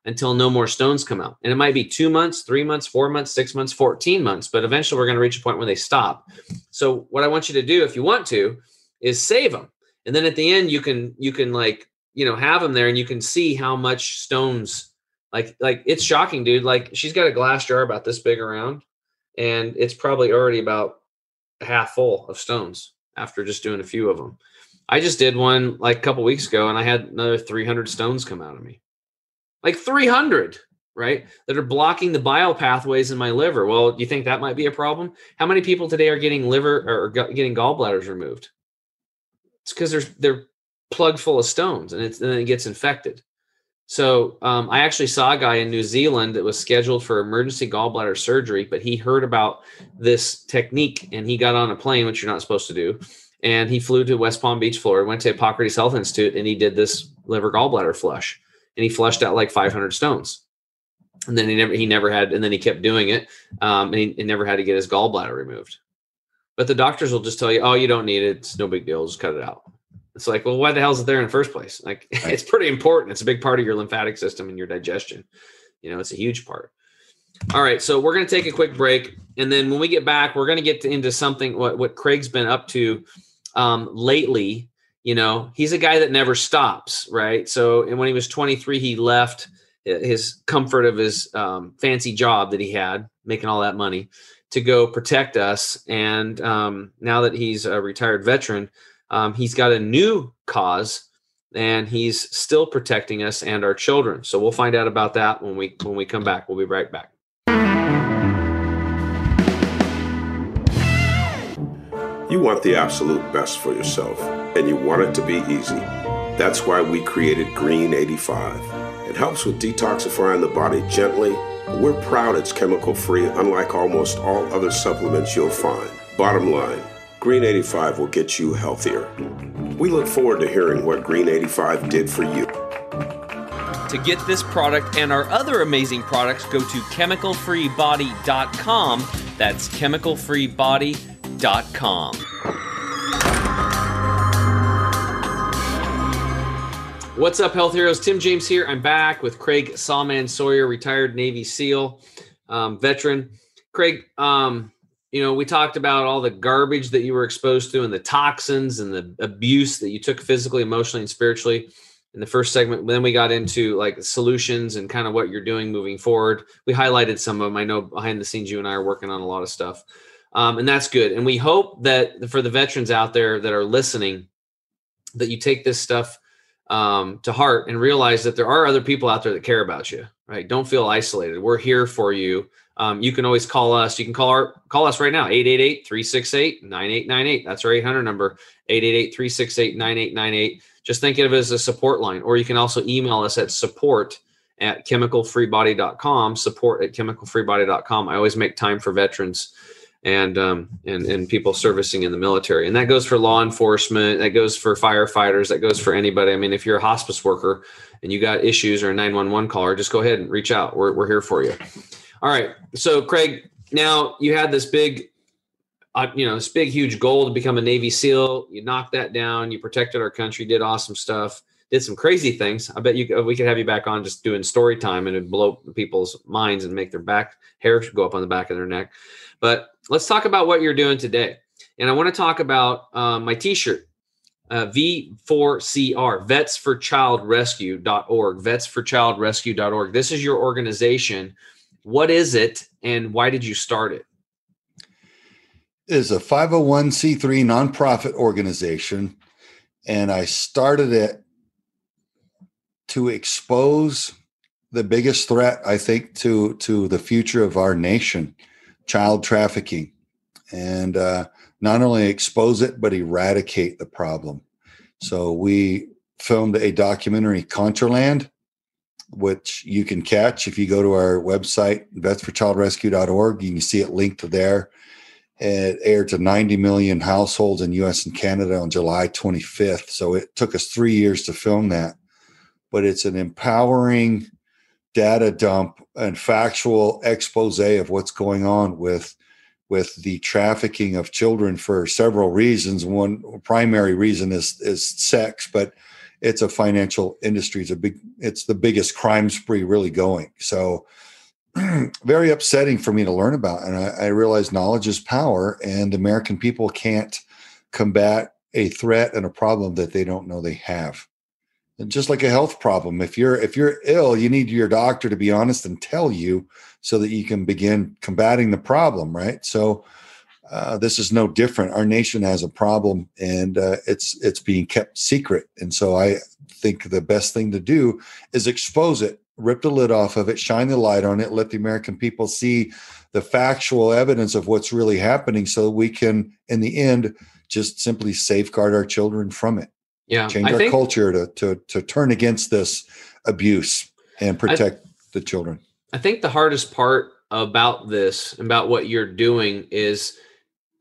until no more stones come out. And it might be two months, three months, four months, six months, 14 months, but eventually we're going to reach a point where they stop. So what I want you to do, if you want to, is save them. And then at the end, you can, you can like, you know, have them there and you can see how much stones like like it's shocking, dude. Like she's got a glass jar about this big around, and it's probably already about half full of stones after just doing a few of them. I just did one like a couple weeks ago, and I had another 300 stones come out of me, like 300, right? That are blocking the bile pathways in my liver. Well, do you think that might be a problem? How many people today are getting liver or getting gallbladders removed? It's because they're they're plugged full of stones, and and then it gets infected. So um, I actually saw a guy in New Zealand that was scheduled for emergency gallbladder surgery, but he heard about this technique and he got on a plane, which you're not supposed to do. And he flew to West Palm Beach, Florida, went to Hippocrates Health Institute, and he did this liver gallbladder flush. And he flushed out like 500 stones. And then he never, he never had, and then he kept doing it, um, and he, he never had to get his gallbladder removed. But the doctors will just tell you, oh, you don't need it. It's no big deal. Just cut it out. It's like, well, why the hell is it there in the first place? Like, right. it's pretty important. It's a big part of your lymphatic system and your digestion. You know, it's a huge part. All right, so we're going to take a quick break, and then when we get back, we're going to get into something what what Craig's been up to um, lately. You know, he's a guy that never stops, right? So, and when he was 23, he left his comfort of his um, fancy job that he had, making all that money, to go protect us. And um, now that he's a retired veteran, um, he's got a new cause and he's still protecting us and our children. So we'll find out about that when we when we come back. We'll be right back. You want the absolute best for yourself and you want it to be easy. That's why we created Green 85. It helps with detoxifying the body gently. We're proud it's chemical free, unlike almost all other supplements you'll find. Bottom line, Green 85 will get you healthier. We look forward to hearing what Green 85 did for you. To get this product and our other amazing products, go to chemicalfreebody.com. That's chemicalfreebody.com. What's up, health heroes? Tim James here. I'm back with Craig Sawman Sawyer, retired Navy SEAL um, veteran. Craig, um, you know, we talked about all the garbage that you were exposed to and the toxins and the abuse that you took physically, emotionally, and spiritually in the first segment. Then we got into like solutions and kind of what you're doing moving forward. We highlighted some of them. I know behind the scenes, you and I are working on a lot of stuff. Um, and that's good. And we hope that for the veterans out there that are listening, that you take this stuff um, to heart and realize that there are other people out there that care about you. Right? Don't feel isolated. We're here for you. Um, you can always call us. You can call our call us right now 888-368-9898. That's our 800 number 888-368-9898. Just think of it as a support line or you can also email us at support at chemicalfreebody.com, support at chemicalfreebody.com. I always make time for veterans and um, and and people servicing in the military, and that goes for law enforcement, that goes for firefighters, that goes for anybody. I mean, if you're a hospice worker and you got issues or a 911 caller, just go ahead and reach out. We're we're here for you. All right. So, Craig, now you had this big, uh, you know, this big, huge goal to become a Navy SEAL. You knocked that down. You protected our country. Did awesome stuff. Did some crazy things. I bet you we could have you back on just doing story time and it'd blow people's minds and make their back hair go up on the back of their neck. But let's talk about what you're doing today. And I want to talk about um, my T-shirt, uh, V4CR, vetsforchildrescue.org, for Child Rescue.org, Vets for Child Rescue.org. This is your organization. What is it, and why did you start it? It is a 501c3 nonprofit organization, and I started it to expose the biggest threat I think to to the future of our nation child trafficking and uh, not only expose it, but eradicate the problem. So we filmed a documentary, Contraland, which you can catch if you go to our website, vetsforchildrescue.org. You can see it linked there. It aired to 90 million households in US and Canada on July 25th. So it took us three years to film that. But it's an empowering data dump and factual expose of what's going on with with the trafficking of children for several reasons. One primary reason is is sex, but it's a financial industry. It's a big it's the biggest crime spree really going. So very upsetting for me to learn about. And I, I realize knowledge is power, and American people can't combat a threat and a problem that they don't know they have And just like a health problem if you're if you're ill you need your doctor to be honest and tell you so that you can begin combating the problem right so uh, this is no different. Our nation has a problem and uh, it's it's being kept secret. And so i think the best thing to do is expose it rip the lid off of it shine the light on it let the american people see the factual evidence of what's really happening so we can in the end just simply safeguard our children from it. Yeah change I our think, culture to to to turn against this abuse and protect I, the children. I think the hardest part about this about what you're doing is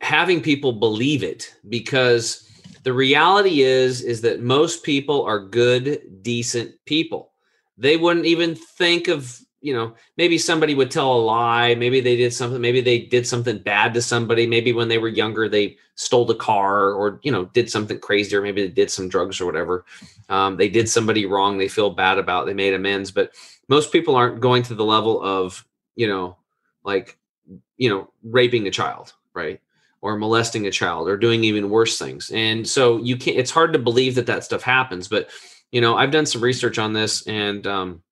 having people believe it because the reality is is that most people are good decent people. They wouldn't even think of you know maybe somebody would tell a lie maybe they did something maybe they did something bad to somebody maybe when they were younger they stole a car or you know did something crazy or maybe they did some drugs or whatever. Um, they did somebody wrong they feel bad about they made amends but most people aren't going to the level of you know like you know raping a child right or molesting a child or doing even worse things and so you can't it's hard to believe that that stuff happens but you know i've done some research on this and um,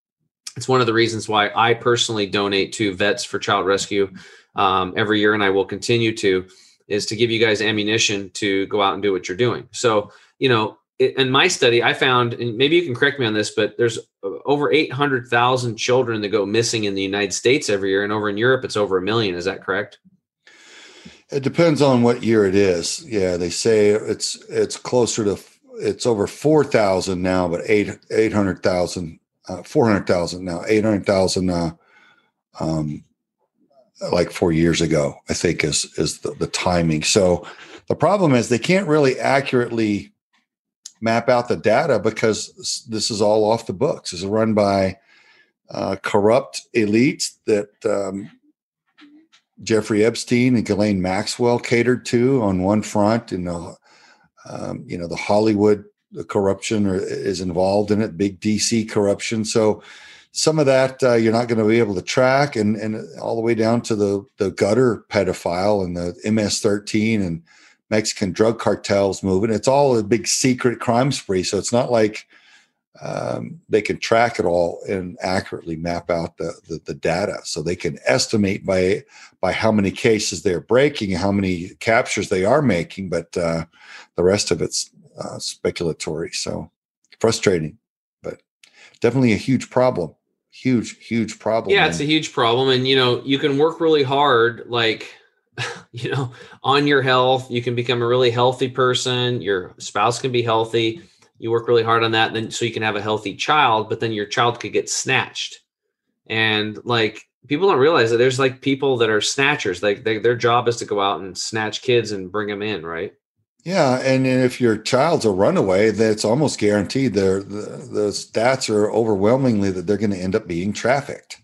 it's one of the reasons why I personally donate to Vets for Child Rescue um, every year, and I will continue to, is to give you guys ammunition to go out and do what you're doing. So, you know, in my study, I found, and maybe you can correct me on this, but there's uh, over 800,000 children that go missing in the United States every year, and over in Europe, it's over a million. Is that correct? It depends on what year it is. Yeah, they say it's it's closer to it's over four thousand now, but eight eight hundred thousand uh, 400,000 now, 800,000 uh, um, like four years ago, I think is, is the, the timing. So the problem is they can't really accurately map out the data because this is all off the books. It's run by uh, corrupt elites that um, Jeffrey Epstein and Ghislaine Maxwell catered to on one front, and the um, you know the Hollywood corruption or is involved in it, big DC corruption. So some of that uh, you're not going to be able to track, and and all the way down to the the gutter pedophile and the MS-13 and Mexican drug cartels moving. It's all a big secret crime spree. So it's not like um, they can track it all and accurately map out the, the, the data. So they can estimate by by how many cases they're breaking, how many captures they are making, but uh, the rest of it's uh, speculatory. So frustrating, but definitely a huge problem. Huge, huge problem. Yeah, it's a huge problem. And, you know, you can work really hard, like, you know, on your health. You can become a really healthy person. Your spouse can be healthy. You work really hard on that. Then, so you can have a healthy child, but then your child could get snatched. And, like, people don't realize that there's like people that are snatchers. Like, they, their job is to go out and snatch kids and bring them in, right? Yeah, and if your child's a runaway, that's almost guaranteed. the the stats are overwhelmingly that they're going to end up being trafficked.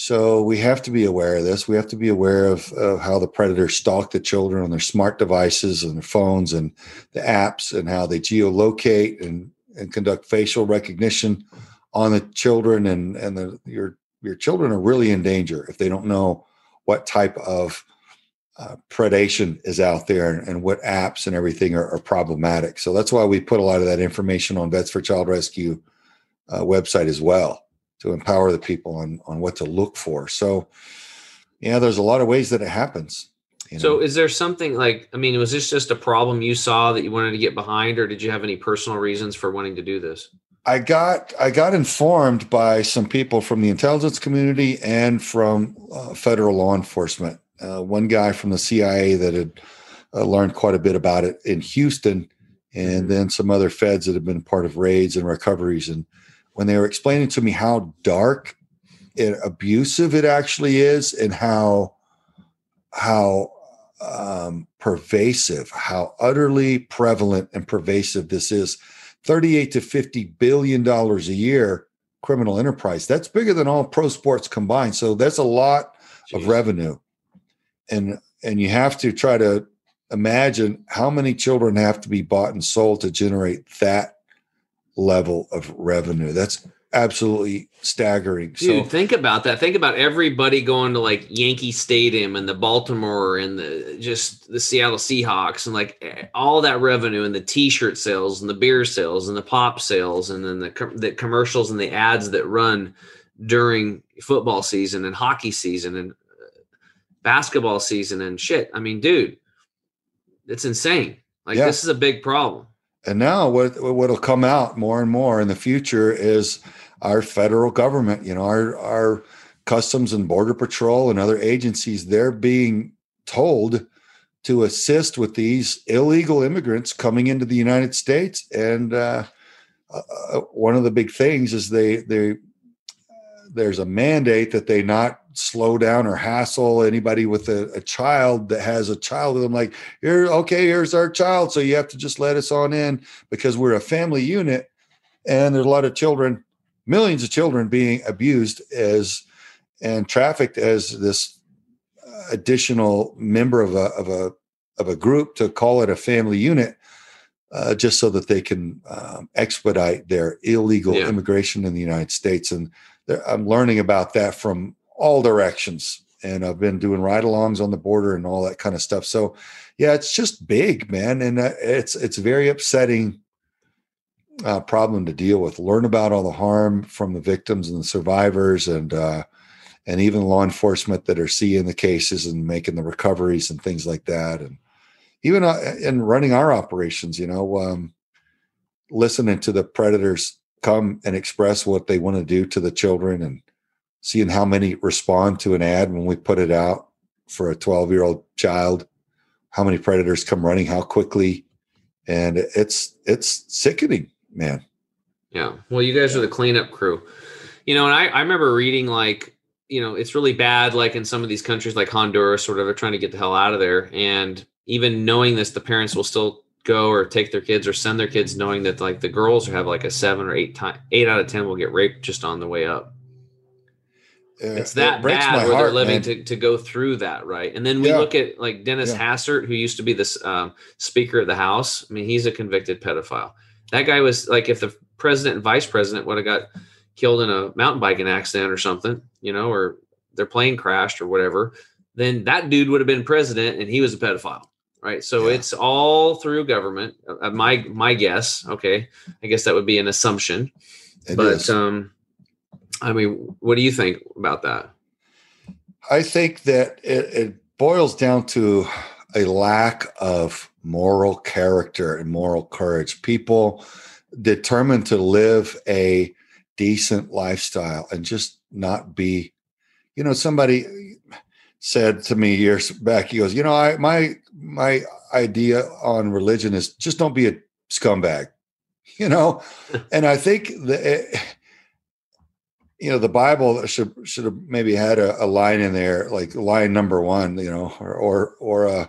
So we have to be aware of this. We have to be aware of, of how the predators stalk the children on their smart devices and their phones and the apps and how they geolocate and, and conduct facial recognition on the children and and the, your your children are really in danger if they don't know what type of uh, predation is out there and, and, what apps and everything are, are, problematic. So that's why we put a lot of that information on Vets for Child Rescue uh, website as well to empower the people on on what to look for. So yeah, there's a lot of ways that it happens. You know? So is there something like I mean, was this just a problem you saw that you wanted to get behind, or did you have any personal reasons for wanting to do this? I got I got informed by some people from the intelligence community and from uh, federal law enforcement uh, one guy from the CIA that had uh, learned quite a bit about it in Houston, and mm-hmm. then some other feds that had been part of raids and recoveries. And when they were explaining to me how dark and abusive it actually is, and how how um, pervasive, how utterly prevalent and pervasive this is, thirty-eight to fifty billion dollars a year criminal enterprise. That's bigger than all pro sports combined. So that's a lot Jeez. of revenue and and you have to try to imagine how many children have to be bought and sold to generate that level of revenue. That's absolutely staggering. Dude, so think about that. Think about everybody going to like Yankee Stadium and the Baltimore and the just the Seattle Seahawks and like all that revenue and the T-shirt sales and the beer sales and the pop sales and then the the commercials and the ads that run during football season and hockey season and uh, basketball season and shit. I mean, dude, it's insane. Like yeah. this is a big problem. And now what what'll come out more and more in the future is our federal government, you know, our our customs and border patrol and other agencies, they're being told to assist with these illegal immigrants coming into the United States. And uh, uh, one of the big things is they they there's a mandate that they not slow down or hassle anybody with a, a, child that has a child I'm like here okay here's our child so you have to just let us on in because we're a family unit and there's a lot of children millions of children being abused as and trafficked as this additional member of a of a of a group to call it a family unit uh, just so that they can um, expedite their illegal yeah. immigration in the United States and I'm learning about that from all directions. And I've been doing ride alongs on the border and all that kind of stuff. So, yeah, it's just big, man. And uh, it's, it's very upsetting uh, problem to deal with. Learn about all the harm from the victims and the survivors, and uh, and even law enforcement that are seeing the cases and making the recoveries and things like that, and even uh, in running our operations, you know, um, listening to the predators come and express what they want to do to the children and seeing how many respond to an ad when we put it out for a 12 year old child how many predators come running how quickly. And it's it's sickening man. Yeah. Well you guys are the cleanup crew. You know and i i remember reading like you know it's really bad like in some of these countries like honduras sort of are trying to get the hell out of there. And even knowing this the parents will still go or take their kids or send their kids knowing that like the girls have like a seven or eight time eight out of ten will get raped just on the way up it's that it bad where heart, they're living to, to go through that right and then we yeah. look at like dennis yeah. hastert who used to be this um, speaker of the house i mean he's a convicted pedophile that guy was like if the president and vice president would have got killed in a mountain biking accident or something you know or their plane crashed or whatever then that dude would have been president and he was a pedophile right so yeah. it's all through government uh, uh, my my guess okay i guess that would be an assumption it but is. um i mean what do you think about that i think that it, it boils down to a lack of moral character and moral courage. People determined to live a decent lifestyle and just not be, you know, somebody said to me years back, he goes, you know, I my my idea on religion is just don't be a scumbag, you know, and I think the you know the bible should should have maybe had a, a, line in there like line number one you know or or, or uh,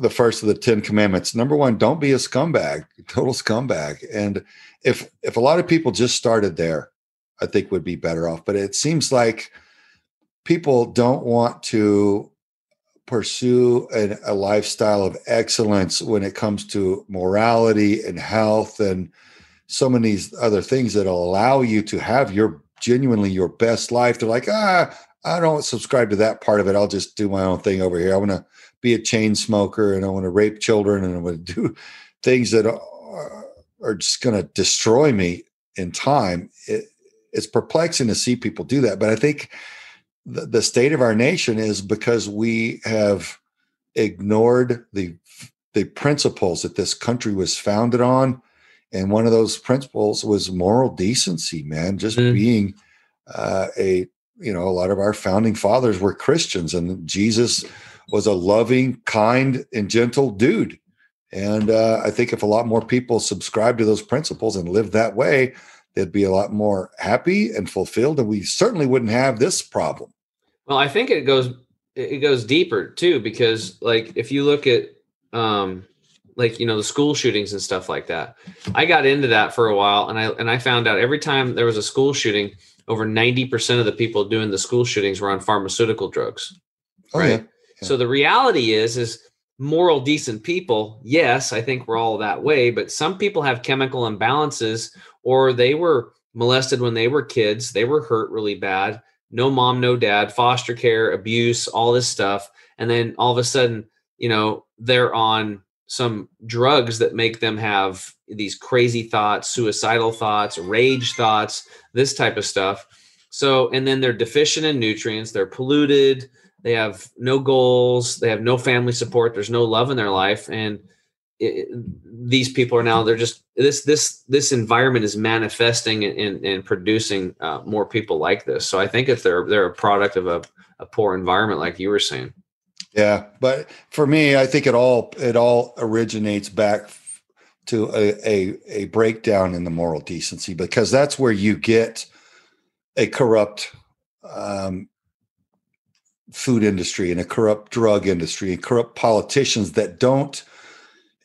the first of the 10 commandments. Number one don't be a scumbag total scumbag. And if if a lot of people just started there i think would be better off. But it seems like people don't want to pursue an, a lifestyle of excellence when it comes to morality and health and so many other things that'll allow you to have your genuinely your best life, they're like, ah, I don't subscribe to that part of it. I'll just do my own thing over here. I want to be a chain smoker and I want to rape children and I want to do things that are, are just going to destroy me in time. It, it's perplexing to see people do that. But I think the, the state of our nation is because we have ignored the the principles that this country was founded on and one of those principles was moral decency man just mm. being uh, a you know a lot of our founding fathers were christians and jesus was a loving kind and gentle dude and uh, i think if a lot more people subscribe to those principles and live that way they'd be a lot more happy and fulfilled and we certainly wouldn't have this problem well i think it goes it goes deeper too because like if you look at um like you know the school shootings and stuff like that. I got into that for a while, and I and I found out every time there was a school shooting, over ninety percent of the people doing the school shootings were on pharmaceutical drugs. Oh, right. Yeah. Yeah. So the reality is is moral decent people yes i think we're all that way but some people have chemical imbalances or they were molested when they were kids they were hurt really bad no mom no dad foster care abuse all this stuff and then all of a sudden you know they're on some drugs that make them have these crazy thoughts, suicidal thoughts, rage thoughts, this type of stuff. So, and then they're deficient in nutrients, they're polluted, they have no goals, they have no family support, there's no love in their life. And it, these people are now, they're just, this, this, this environment is manifesting and, and producing uh, more people like this. So I think if they're, they're a product of a, a poor environment, like you were saying. Yeah, but for me, I think it all it all originates back to a, a, a breakdown in the moral decency because that's where you get a corrupt um, food industry and a corrupt drug industry and corrupt politicians that don't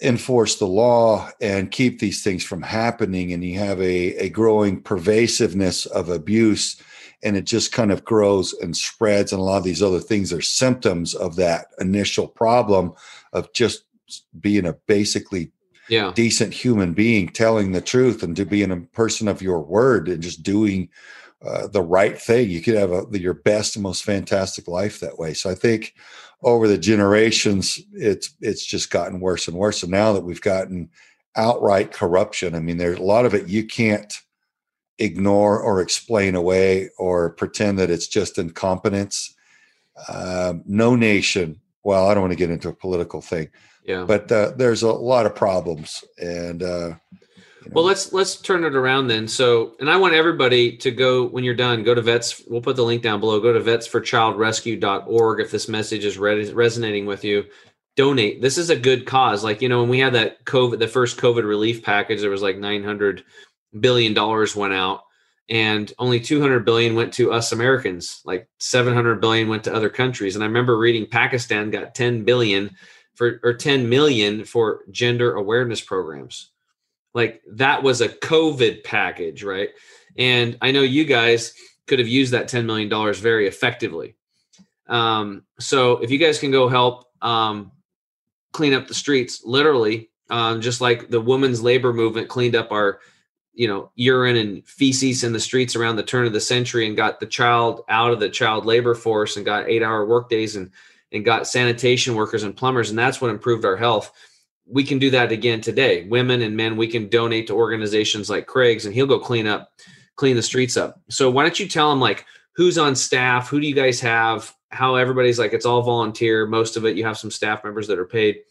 enforce the law and keep these things from happening. And you have a, a growing pervasiveness of abuse and it just kind of grows and spreads. And a lot of these other things are symptoms of that initial problem of just being a basically yeah. decent human being, telling the truth, and to being a person of your word and just doing uh, the right thing. You could have a, your best and most fantastic life that way. So I think over the generations, it's it's just gotten worse and worse. And now that we've gotten outright corruption, I mean, there's a lot of it you can't ignore or explain away or pretend that it's just incompetence. Um, no nation. Well, I don't want to get into a political thing. Yeah. But uh, there's a lot of problems, and uh, you know. well, let's let's turn it around then. So, and I want everybody to go when you're done. Go to vets. We'll put the link down below. Go to vetsforchildrescue.org if this message is re- resonating with you. Donate. This is a good cause. Like you know, when we had that COVID, the first COVID relief package, there was like 900 billion dollars went out and only 200 billion went to us Americans like 700 billion went to other countries. And I remember reading Pakistan got 10 billion for or 10 million for gender awareness programs. Like that was a covid package right? And I know you guys could have used that 10 million dollars very effectively. Um, so if you guys can go help um, clean up the streets literally um, just like the women's labor movement cleaned up our you know urine and feces in the streets around the turn of the century and got the child out of the child labor force and got eight hour work days and and got sanitation workers and plumbers and that's what improved our health we can do that again today women and men we can donate to organizations like craig's and he'll go clean up clean the streets up so why don't you tell them like who's on staff who do you guys have how everybody's like it's all volunteer. Most of it, you have some staff members that are paid.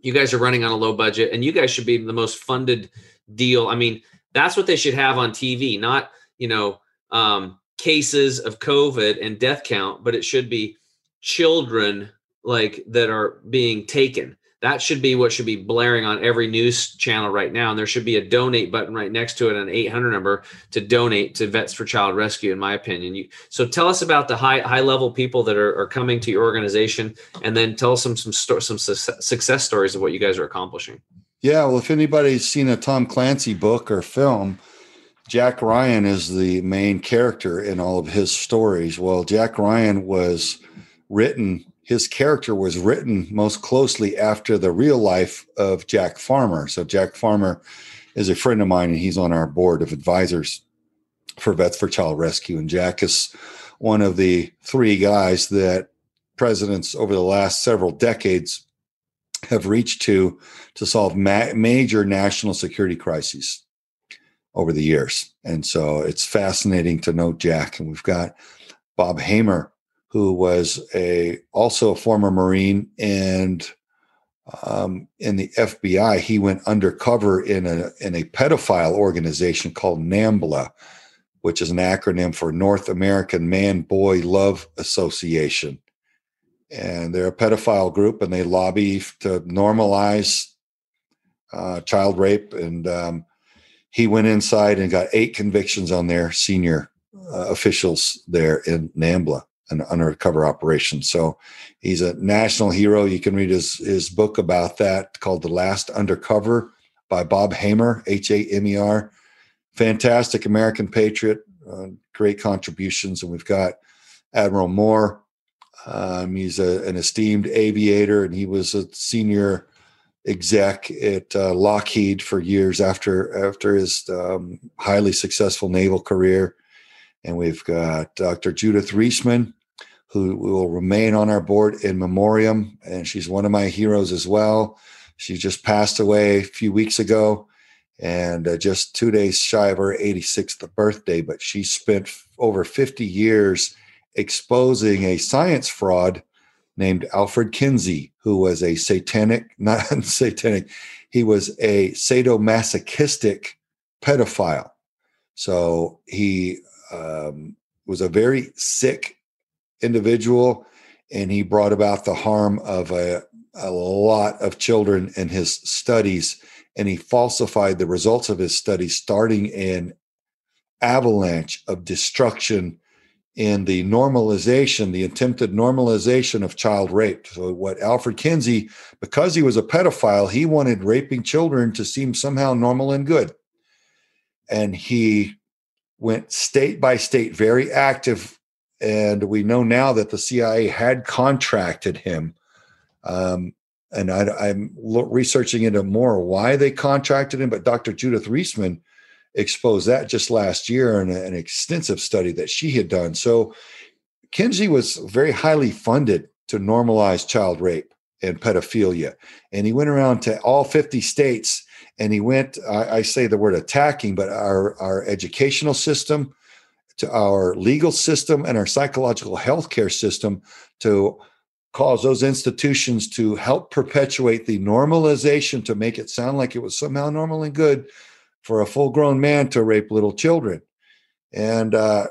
You guys are running on a low budget, and you guys should be the most funded deal. I mean, that's what they should have on TV, not you know um, cases of COVID and death count, but it should be children like that are being taken that should be what should be blaring on every news channel right now. And there should be a donate button right next to it, an 800 number to donate to Vets for Child Rescue, in my opinion. You, so tell us about the high high level people that are, are coming to your organization, and then tell us some some sto- some success stories of what you guys are accomplishing. Yeah, well, if anybody's seen a Tom Clancy book or film, Jack Ryan is the main character in all of his stories. Well, Jack Ryan was written his character was written most closely after the real life of Jack Farmer. So Jack Farmer is a friend of mine, and he's on our board of advisors for Vets for Child Rescue. And Jack is one of the three guys that presidents over the last several decades have reached to to solve ma- major national security crises over the years. And so it's fascinating to note Jack. And we've got Bob Hamer, who was a also a former Marine and um, in the FBI. He went undercover in a in a pedophile organization called NAMBLA, which is an acronym for North American Man Boy Love Association. And they're a pedophile group, and they lobby to normalize uh, child rape. And um, he went inside and got eight convictions on their senior uh, officials there in NAMBLA an undercover operation. So he's a national hero. You can read his his book about that called The Last Undercover by Bob Hamer, H A M E R. Fantastic American patriot, uh, great contributions. And we've got Admiral Moore. Um, he's a, an esteemed aviator, and he was a senior exec at uh, Lockheed for years after after his um, highly successful naval career. And we've got Dr. Judith Reisman, who will remain on our board in memoriam. And she's one of my heroes as well. She just passed away a few weeks ago and uh, just two days shy of her 86th birthday. But she spent over 50 years exposing a science fraud named Alfred Kinsey, who was a satanic, not satanic, he was a sadomasochistic pedophile. So he um, was a very sick individual, and he brought about the harm of a, a lot of children in his studies. And he falsified the results of his studies, starting an avalanche of destruction in the normalization, the attempted normalization of child rape. So, what Alfred Kinsey, because he was a pedophile, he wanted raping children to seem somehow normal and good. And he went state by state, very active and we know now that the CIA had contracted him. Um, and I, am researching into more why they contracted him. But Dr. Judith Reisman exposed that just last year in an extensive study that she had done. So Kinsey was very highly funded to normalize child rape and pedophilia, and he went around to all 50 states. And he went, I, I say the word attacking, but our our educational system, to our legal system and our psychological healthcare system to cause those institutions to help perpetuate the normalization to make it sound like it was somehow normal and good for a full grown man to rape little children. And uh,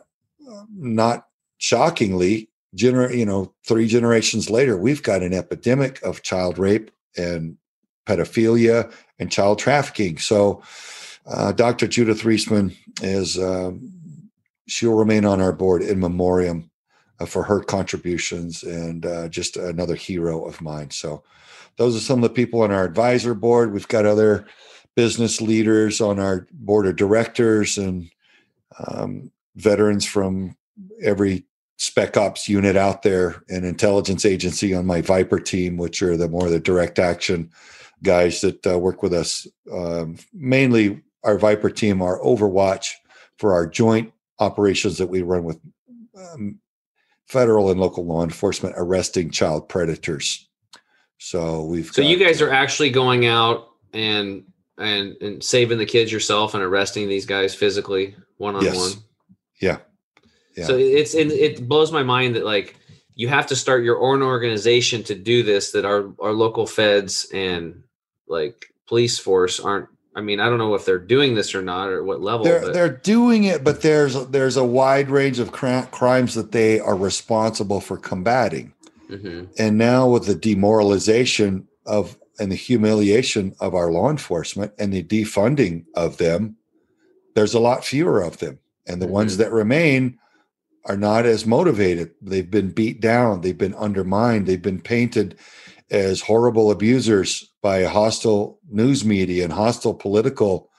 not shockingly, gener- you know, three generations later, we've got an epidemic of child rape and pedophilia and child trafficking. So, uh, Dr. Judith Reisman is um, she'll remain on our board in memoriam uh, for her contributions and uh, just another hero of mine. So, those are some of the people on our advisor board. We've got other business leaders on our board of directors and um, veterans from every spec ops unit out there and intelligence agency on my Viper team, which are the more the direct action guys that uh, work with us. Um, mainly, our Viper team, our Overwatch for our joint operations that we run with um, federal and local law enforcement arresting child predators. So we've so got, you guys are actually going out and and and saving the kids yourself and arresting these guys physically one on one. Yeah. Yeah. So it's it, it blows my mind that like you have to start your own organization to do this that our our local feds and like police force aren't I mean, I don't know if they're doing this or not, or what level. They're but- they're doing it, but there's there's a wide range of cra- crimes that they are responsible for combating. Mhm. And now with the demoralization of and the humiliation of our law enforcement and the defunding of them, there's a lot fewer of them. And the ones that remain are not as motivated. They've been beat down, they've been undermined, they've been painted as horrible abusers by hostile news media and hostile political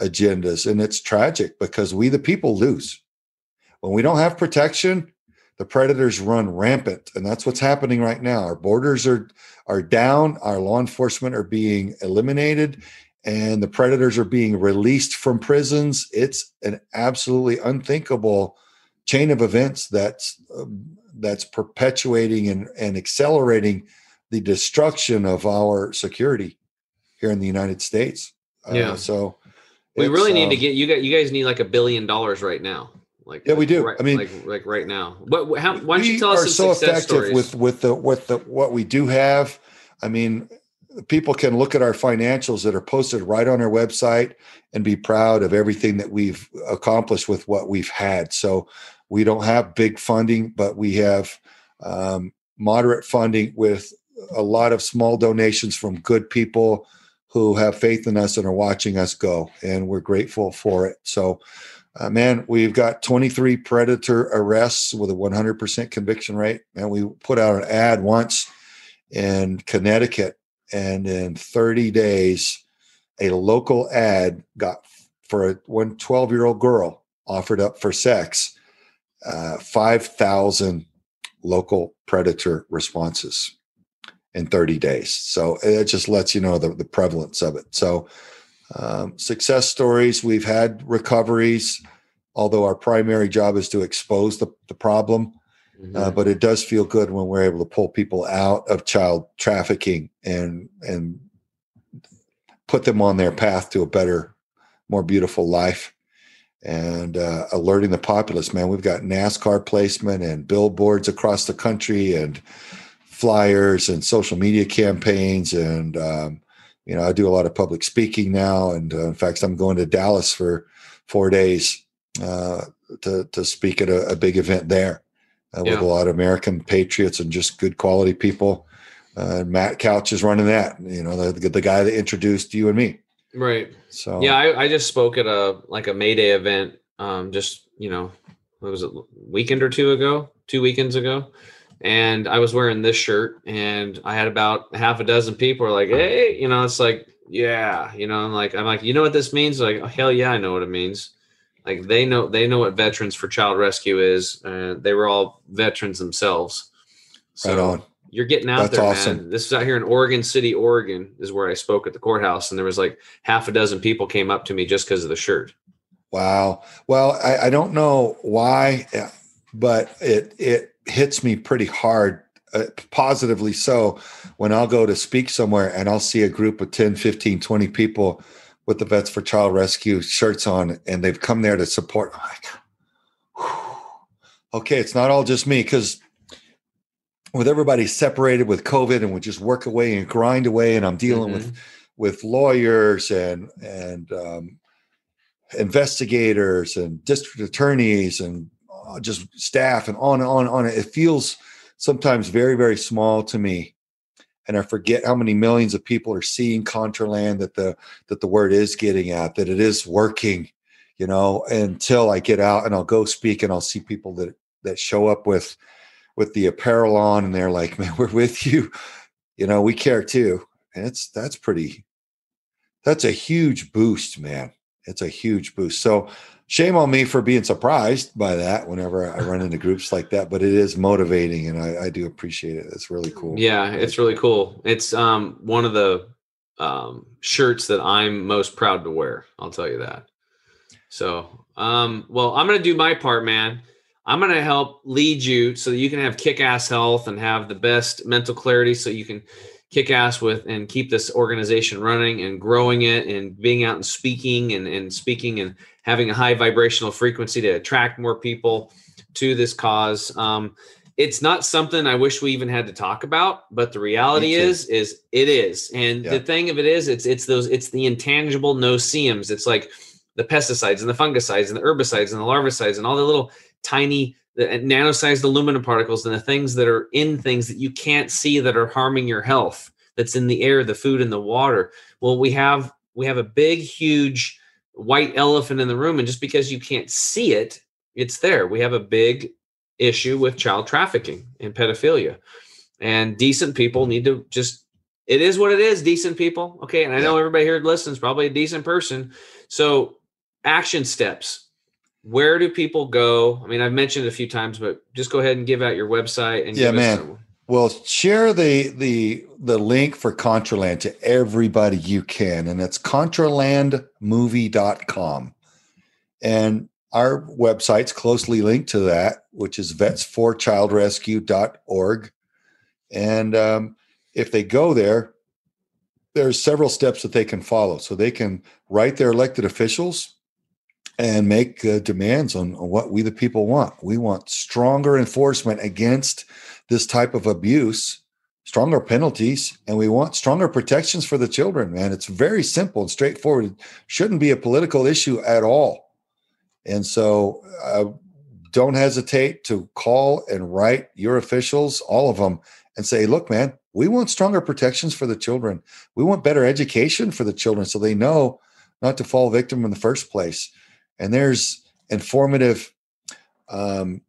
agendas. And it's tragic because we, the people, lose. When we don't have protection, the predators run rampant. And that's what's happening right now. Our borders are, are down, our law enforcement are being eliminated, and the predators are being released from prisons. It's an absolutely unthinkable chain of events that's um, that's perpetuating and, and accelerating the destruction of our security here in the United States. Uh, Yeah. so we really need to um, get you guys. You guys need like a billion dollars right now. Like Yeah, we do. Right, I mean- like like right now. What? How? Why don't you tell us are some so effective stories? with with the with the what we do have. I mean, people can look at our financials that are posted right on our website and be proud of everything that we've accomplished with what we've had. So we don't have big funding, but we have um, moderate funding with a lot of small donations from good people who have faith in us and are watching us go, and we're grateful for it. So. Uh, man, we've got 23 predator arrests with a 100% conviction rate. And we put out an ad once in Connecticut, and in 30 days, a local ad got for a one 12 year old girl offered up for sex uh, 5,000 local predator responses in 30 days. So it just lets you know the, the prevalence of it. So, um, success stories, we've had recoveries, although our primary job is to expose the, the problem. Mhm. Uh, but it does feel good when we're able to pull people out of child trafficking and and put them on their path to a better, more beautiful life. And uh, alerting the populace, man, we've got NASCAR placement and billboards across the country, and flyers and social media campaigns, and um, you know, I do a lot of public speaking now. And uh, in fact, I'm going to Dallas for four days uh, to to speak at a, a big event there uh, with a lot of American patriots and just good quality people. Uh, Matt Couch is running that. You know, the the guy that introduced you and me. right. So Yeah, I, I just spoke at a like a May Day event. Um, just you know, what was it? Weekend or two ago, two weekends ago, and I was wearing this shirt, and I had about half a dozen people were like, "Hey," you know, it's like, yeah, you know, I'm like, I'm like, you know what this means? They're like, oh, hell yeah, I know what it means. Like they know they know what Veterans for Child Rescue is. and they were all veterans themselves. So right on. you're getting out That's there, awesome. man. This is out here in Oregon City, Oregon, is where I spoke at the courthouse, and there was like half a dozen people came up to me just because of the shirt. Wow. Well, I, I don't know why, uh, but it it hits me pretty hard, uh, positively so, when I'll go to speak somewhere and I'll see a group of 10, 15, 20 people with the Vets for Child Rescue shirts on, and they've come there to support. Like, okay, it's not all just me because with everybody separated with COVID and we just work away and grind away, and I'm dealing with with lawyers and and um, investigators and district attorneys and Uh, just staff and on and on and on. It feels sometimes very very small to me, and I forget how many millions of people are seeing Contraland that the that the word is getting at that it is working. You know, until I get out and I'll go speak and I'll see people that that show up with with the apparel on and they're like, man, we're with you. You know, we care too. And it's that's pretty that's a huge boost, man. It's a huge boost. So shame on me for being surprised by that whenever I run into groups like that, but it is motivating and I, I do appreciate it. It's really cool. Yeah, it's really cool. It's um one of the um shirts that I'm most proud to wear. I'll tell you that. So, um, well, I'm gonna do my part, man. I'm gonna help lead you so that you can have kick-ass health and have the best mental clarity, so you can kick ass with and keep this organization running and growing it and being out and speaking and, and speaking and having a high vibrational frequency to attract more people to this cause. Um, it's not something I wish we even had to talk about, but the reality is, is it is. And Yeah. the thing of it is, it's it's those it's the intangible no seems. It's like the pesticides and the fungicides and the herbicides and the larvicides and all the little tiny the uh, nano-sized aluminum particles and the things that are in things that you can't see that are harming your health. That's in the air, the food, and the water. Well, we have we have a big, huge white elephant in the room, and just because you can't see it, it's there. We have a big issue with child trafficking and pedophilia. And decent people need to just it is what it is, decent people. Okay. And I know everybody here listens, probably a decent person. So action steps. Where do people go? I mean, I've mentioned it a few times, but just go ahead and give out your website and Yeah, us man. some- Well, share the the the link for Contraland to everybody you can, and it's contralandmovie.com. And our website's closely linked to that, which is vets4childrescue.org. And um, if they go there, there's several steps that they can follow. So they can write their elected officials and make uh, demands on, on what we the people want. We want stronger enforcement against this type of abuse, stronger penalties, and we want stronger protections for the children, man. It's very simple and straightforward. It shouldn't be a political issue at all. And so uh, don't hesitate to call and write your officials, all of them, and say, look, man, we want stronger protections for the children. We want better education for the children so they know not to fall victim in the first place. And there's informative um,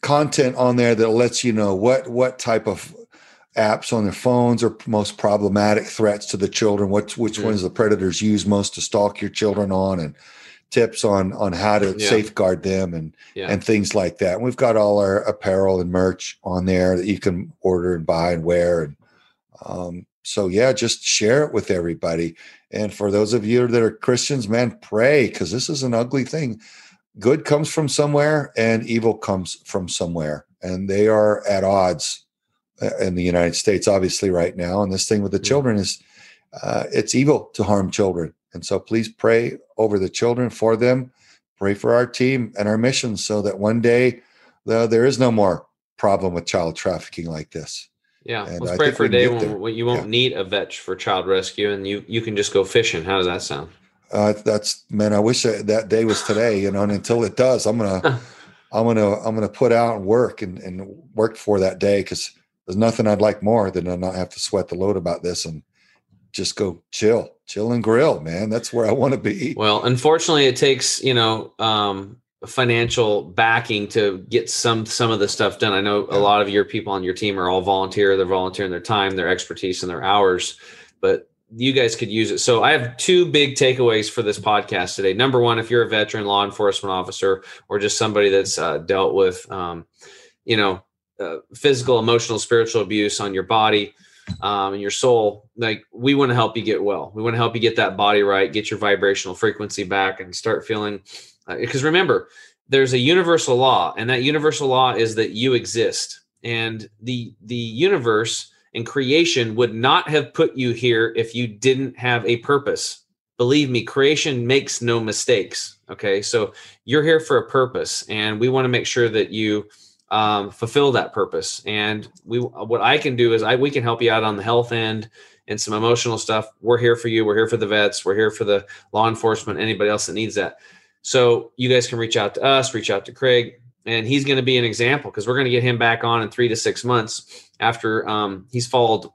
content on there that lets you know what what type of apps on their phones are most problematic threats to the children what which Mhm. ones the predators use most to stalk your children on and tips on on how to Yeah. safeguard them and Yeah. and things like that and we've got all our apparel and merch on there that you can order and buy and wear and um, so yeah just share it with everybody and for those of you that are christians man pray because this is an ugly thing. Good comes from somewhere and evil comes from somewhere and they are at odds uh, in the united states obviously right now. And this thing with the children is uh, it's evil to harm children. And so please pray over the children for them. Pray for our team and our mission so that one day uh, there is no more problem with child trafficking like this Yeah, And let's I pray for a day when, when you won't Yeah. need a vet for child rescue, and you you can just go fishing. How does that sound? uh, that's man i wish that, that day was today you know and until it does i'm gonna i'm gonna i'm gonna put out and work and, and work for that day because there's nothing i'd like more than to not have to sweat the load about this and just go chill chill and grill man that's where i want to be Well, unfortunately, it takes you know um, financial backing to get some some of the stuff done. I know a lot of your people on your team are all volunteer. They're volunteering their time, their expertise, and their hours, but you guys could use it. So I have two big takeaways for this podcast today. Number one, if you're a veteran law enforcement officer or just somebody that's uh, dealt with, um, you know, uh, physical, emotional, spiritual abuse on your body um, and your soul, like we want to help you get well. We want to help you get that body right, get your vibrational frequency back, and start feeling. Because remember, there's a universal law, and that universal law is that you exist, and the the universe and creation would not have put you here if you didn't have a purpose. Believe me, creation makes no mistakes. Okay, so you're here for a purpose, and we want to make sure that you um, fulfill that purpose. And we, what I can do is I we can help you out on the health end and some emotional stuff. We're here for you. We're here for the vets. We're here for the law enforcement. Anybody else that needs that. So you guys can reach out to us, reach out to Craig, and he's going to be an example because we're going to get him back on in three to six months after um, he's followed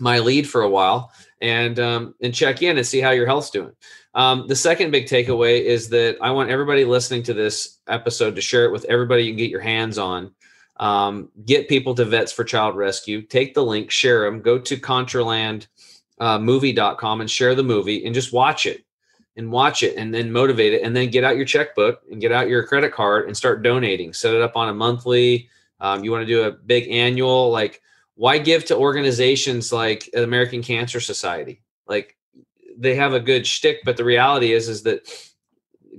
my lead for a while and um, and check in and see how your health's doing. Um, the second big takeaway is that I want everybody listening to this episode to share it with everybody you can get your hands on. Um, get people to Vets for Child Rescue. Take the link, share them. Go to contralandmovie.com and share the movie and just watch it and watch it and then motivate it and then get out your checkbook and get out your credit card and start donating. Set it up on a monthly. Um, you want to do a big annual, like why give to organizations like the American Cancer Society? Like they have a good shtick, but the reality is is that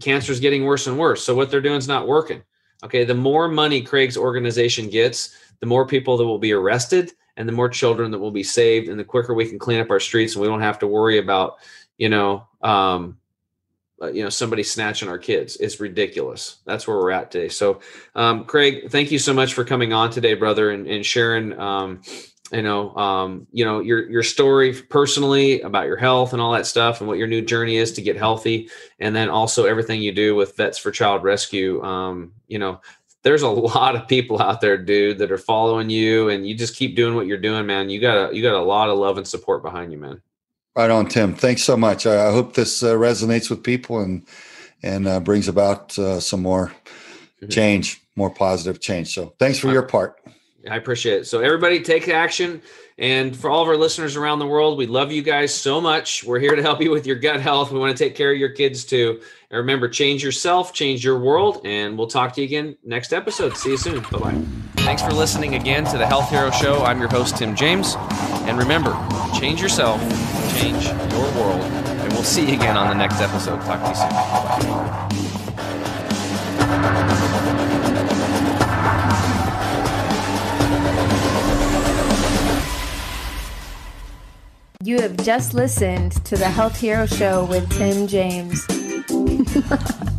cancer is getting worse and worse. So what they're doing is not working. Okay, the more money Craig's organization gets, the more people that will be arrested and the more children that will be saved, and the quicker we can clean up our streets and we don't have to worry about, you know, um, you know somebody snatching our kids. It's ridiculous. That's where we're at today. So, um, Craig, thank you so much for coming on today, brother, and, and sharing. Um, you know, um, you know your your story personally about your health and all that stuff, and what your new journey is to get healthy, and then also everything you do with Vets for Child Rescue. Um, you know, there's a lot of people out there, dude, that are following you, and you just keep doing what you're doing, man. You got a you got a lot of love and support behind you, man. Right on, Tim. Thanks so much. I, hope this uh, resonates with people and and uh, brings about uh, some more change, more positive change. So, thanks for your part. I appreciate it. So, everybody, take action. And for all of our listeners around the world, we love you guys so much. We're here to help you with your gut health. We want to take care of your kids too. And remember, change yourself, change your world, and we'll talk to you again next episode. See you soon. Bye bye. Thanks for listening again to the Health Hero Show. I'm your host, Tim James. And remember, change yourself, change your world, and we'll see you again on the next episode. Talk to you soon. You have just listened to the Health Hero Show with Tim James.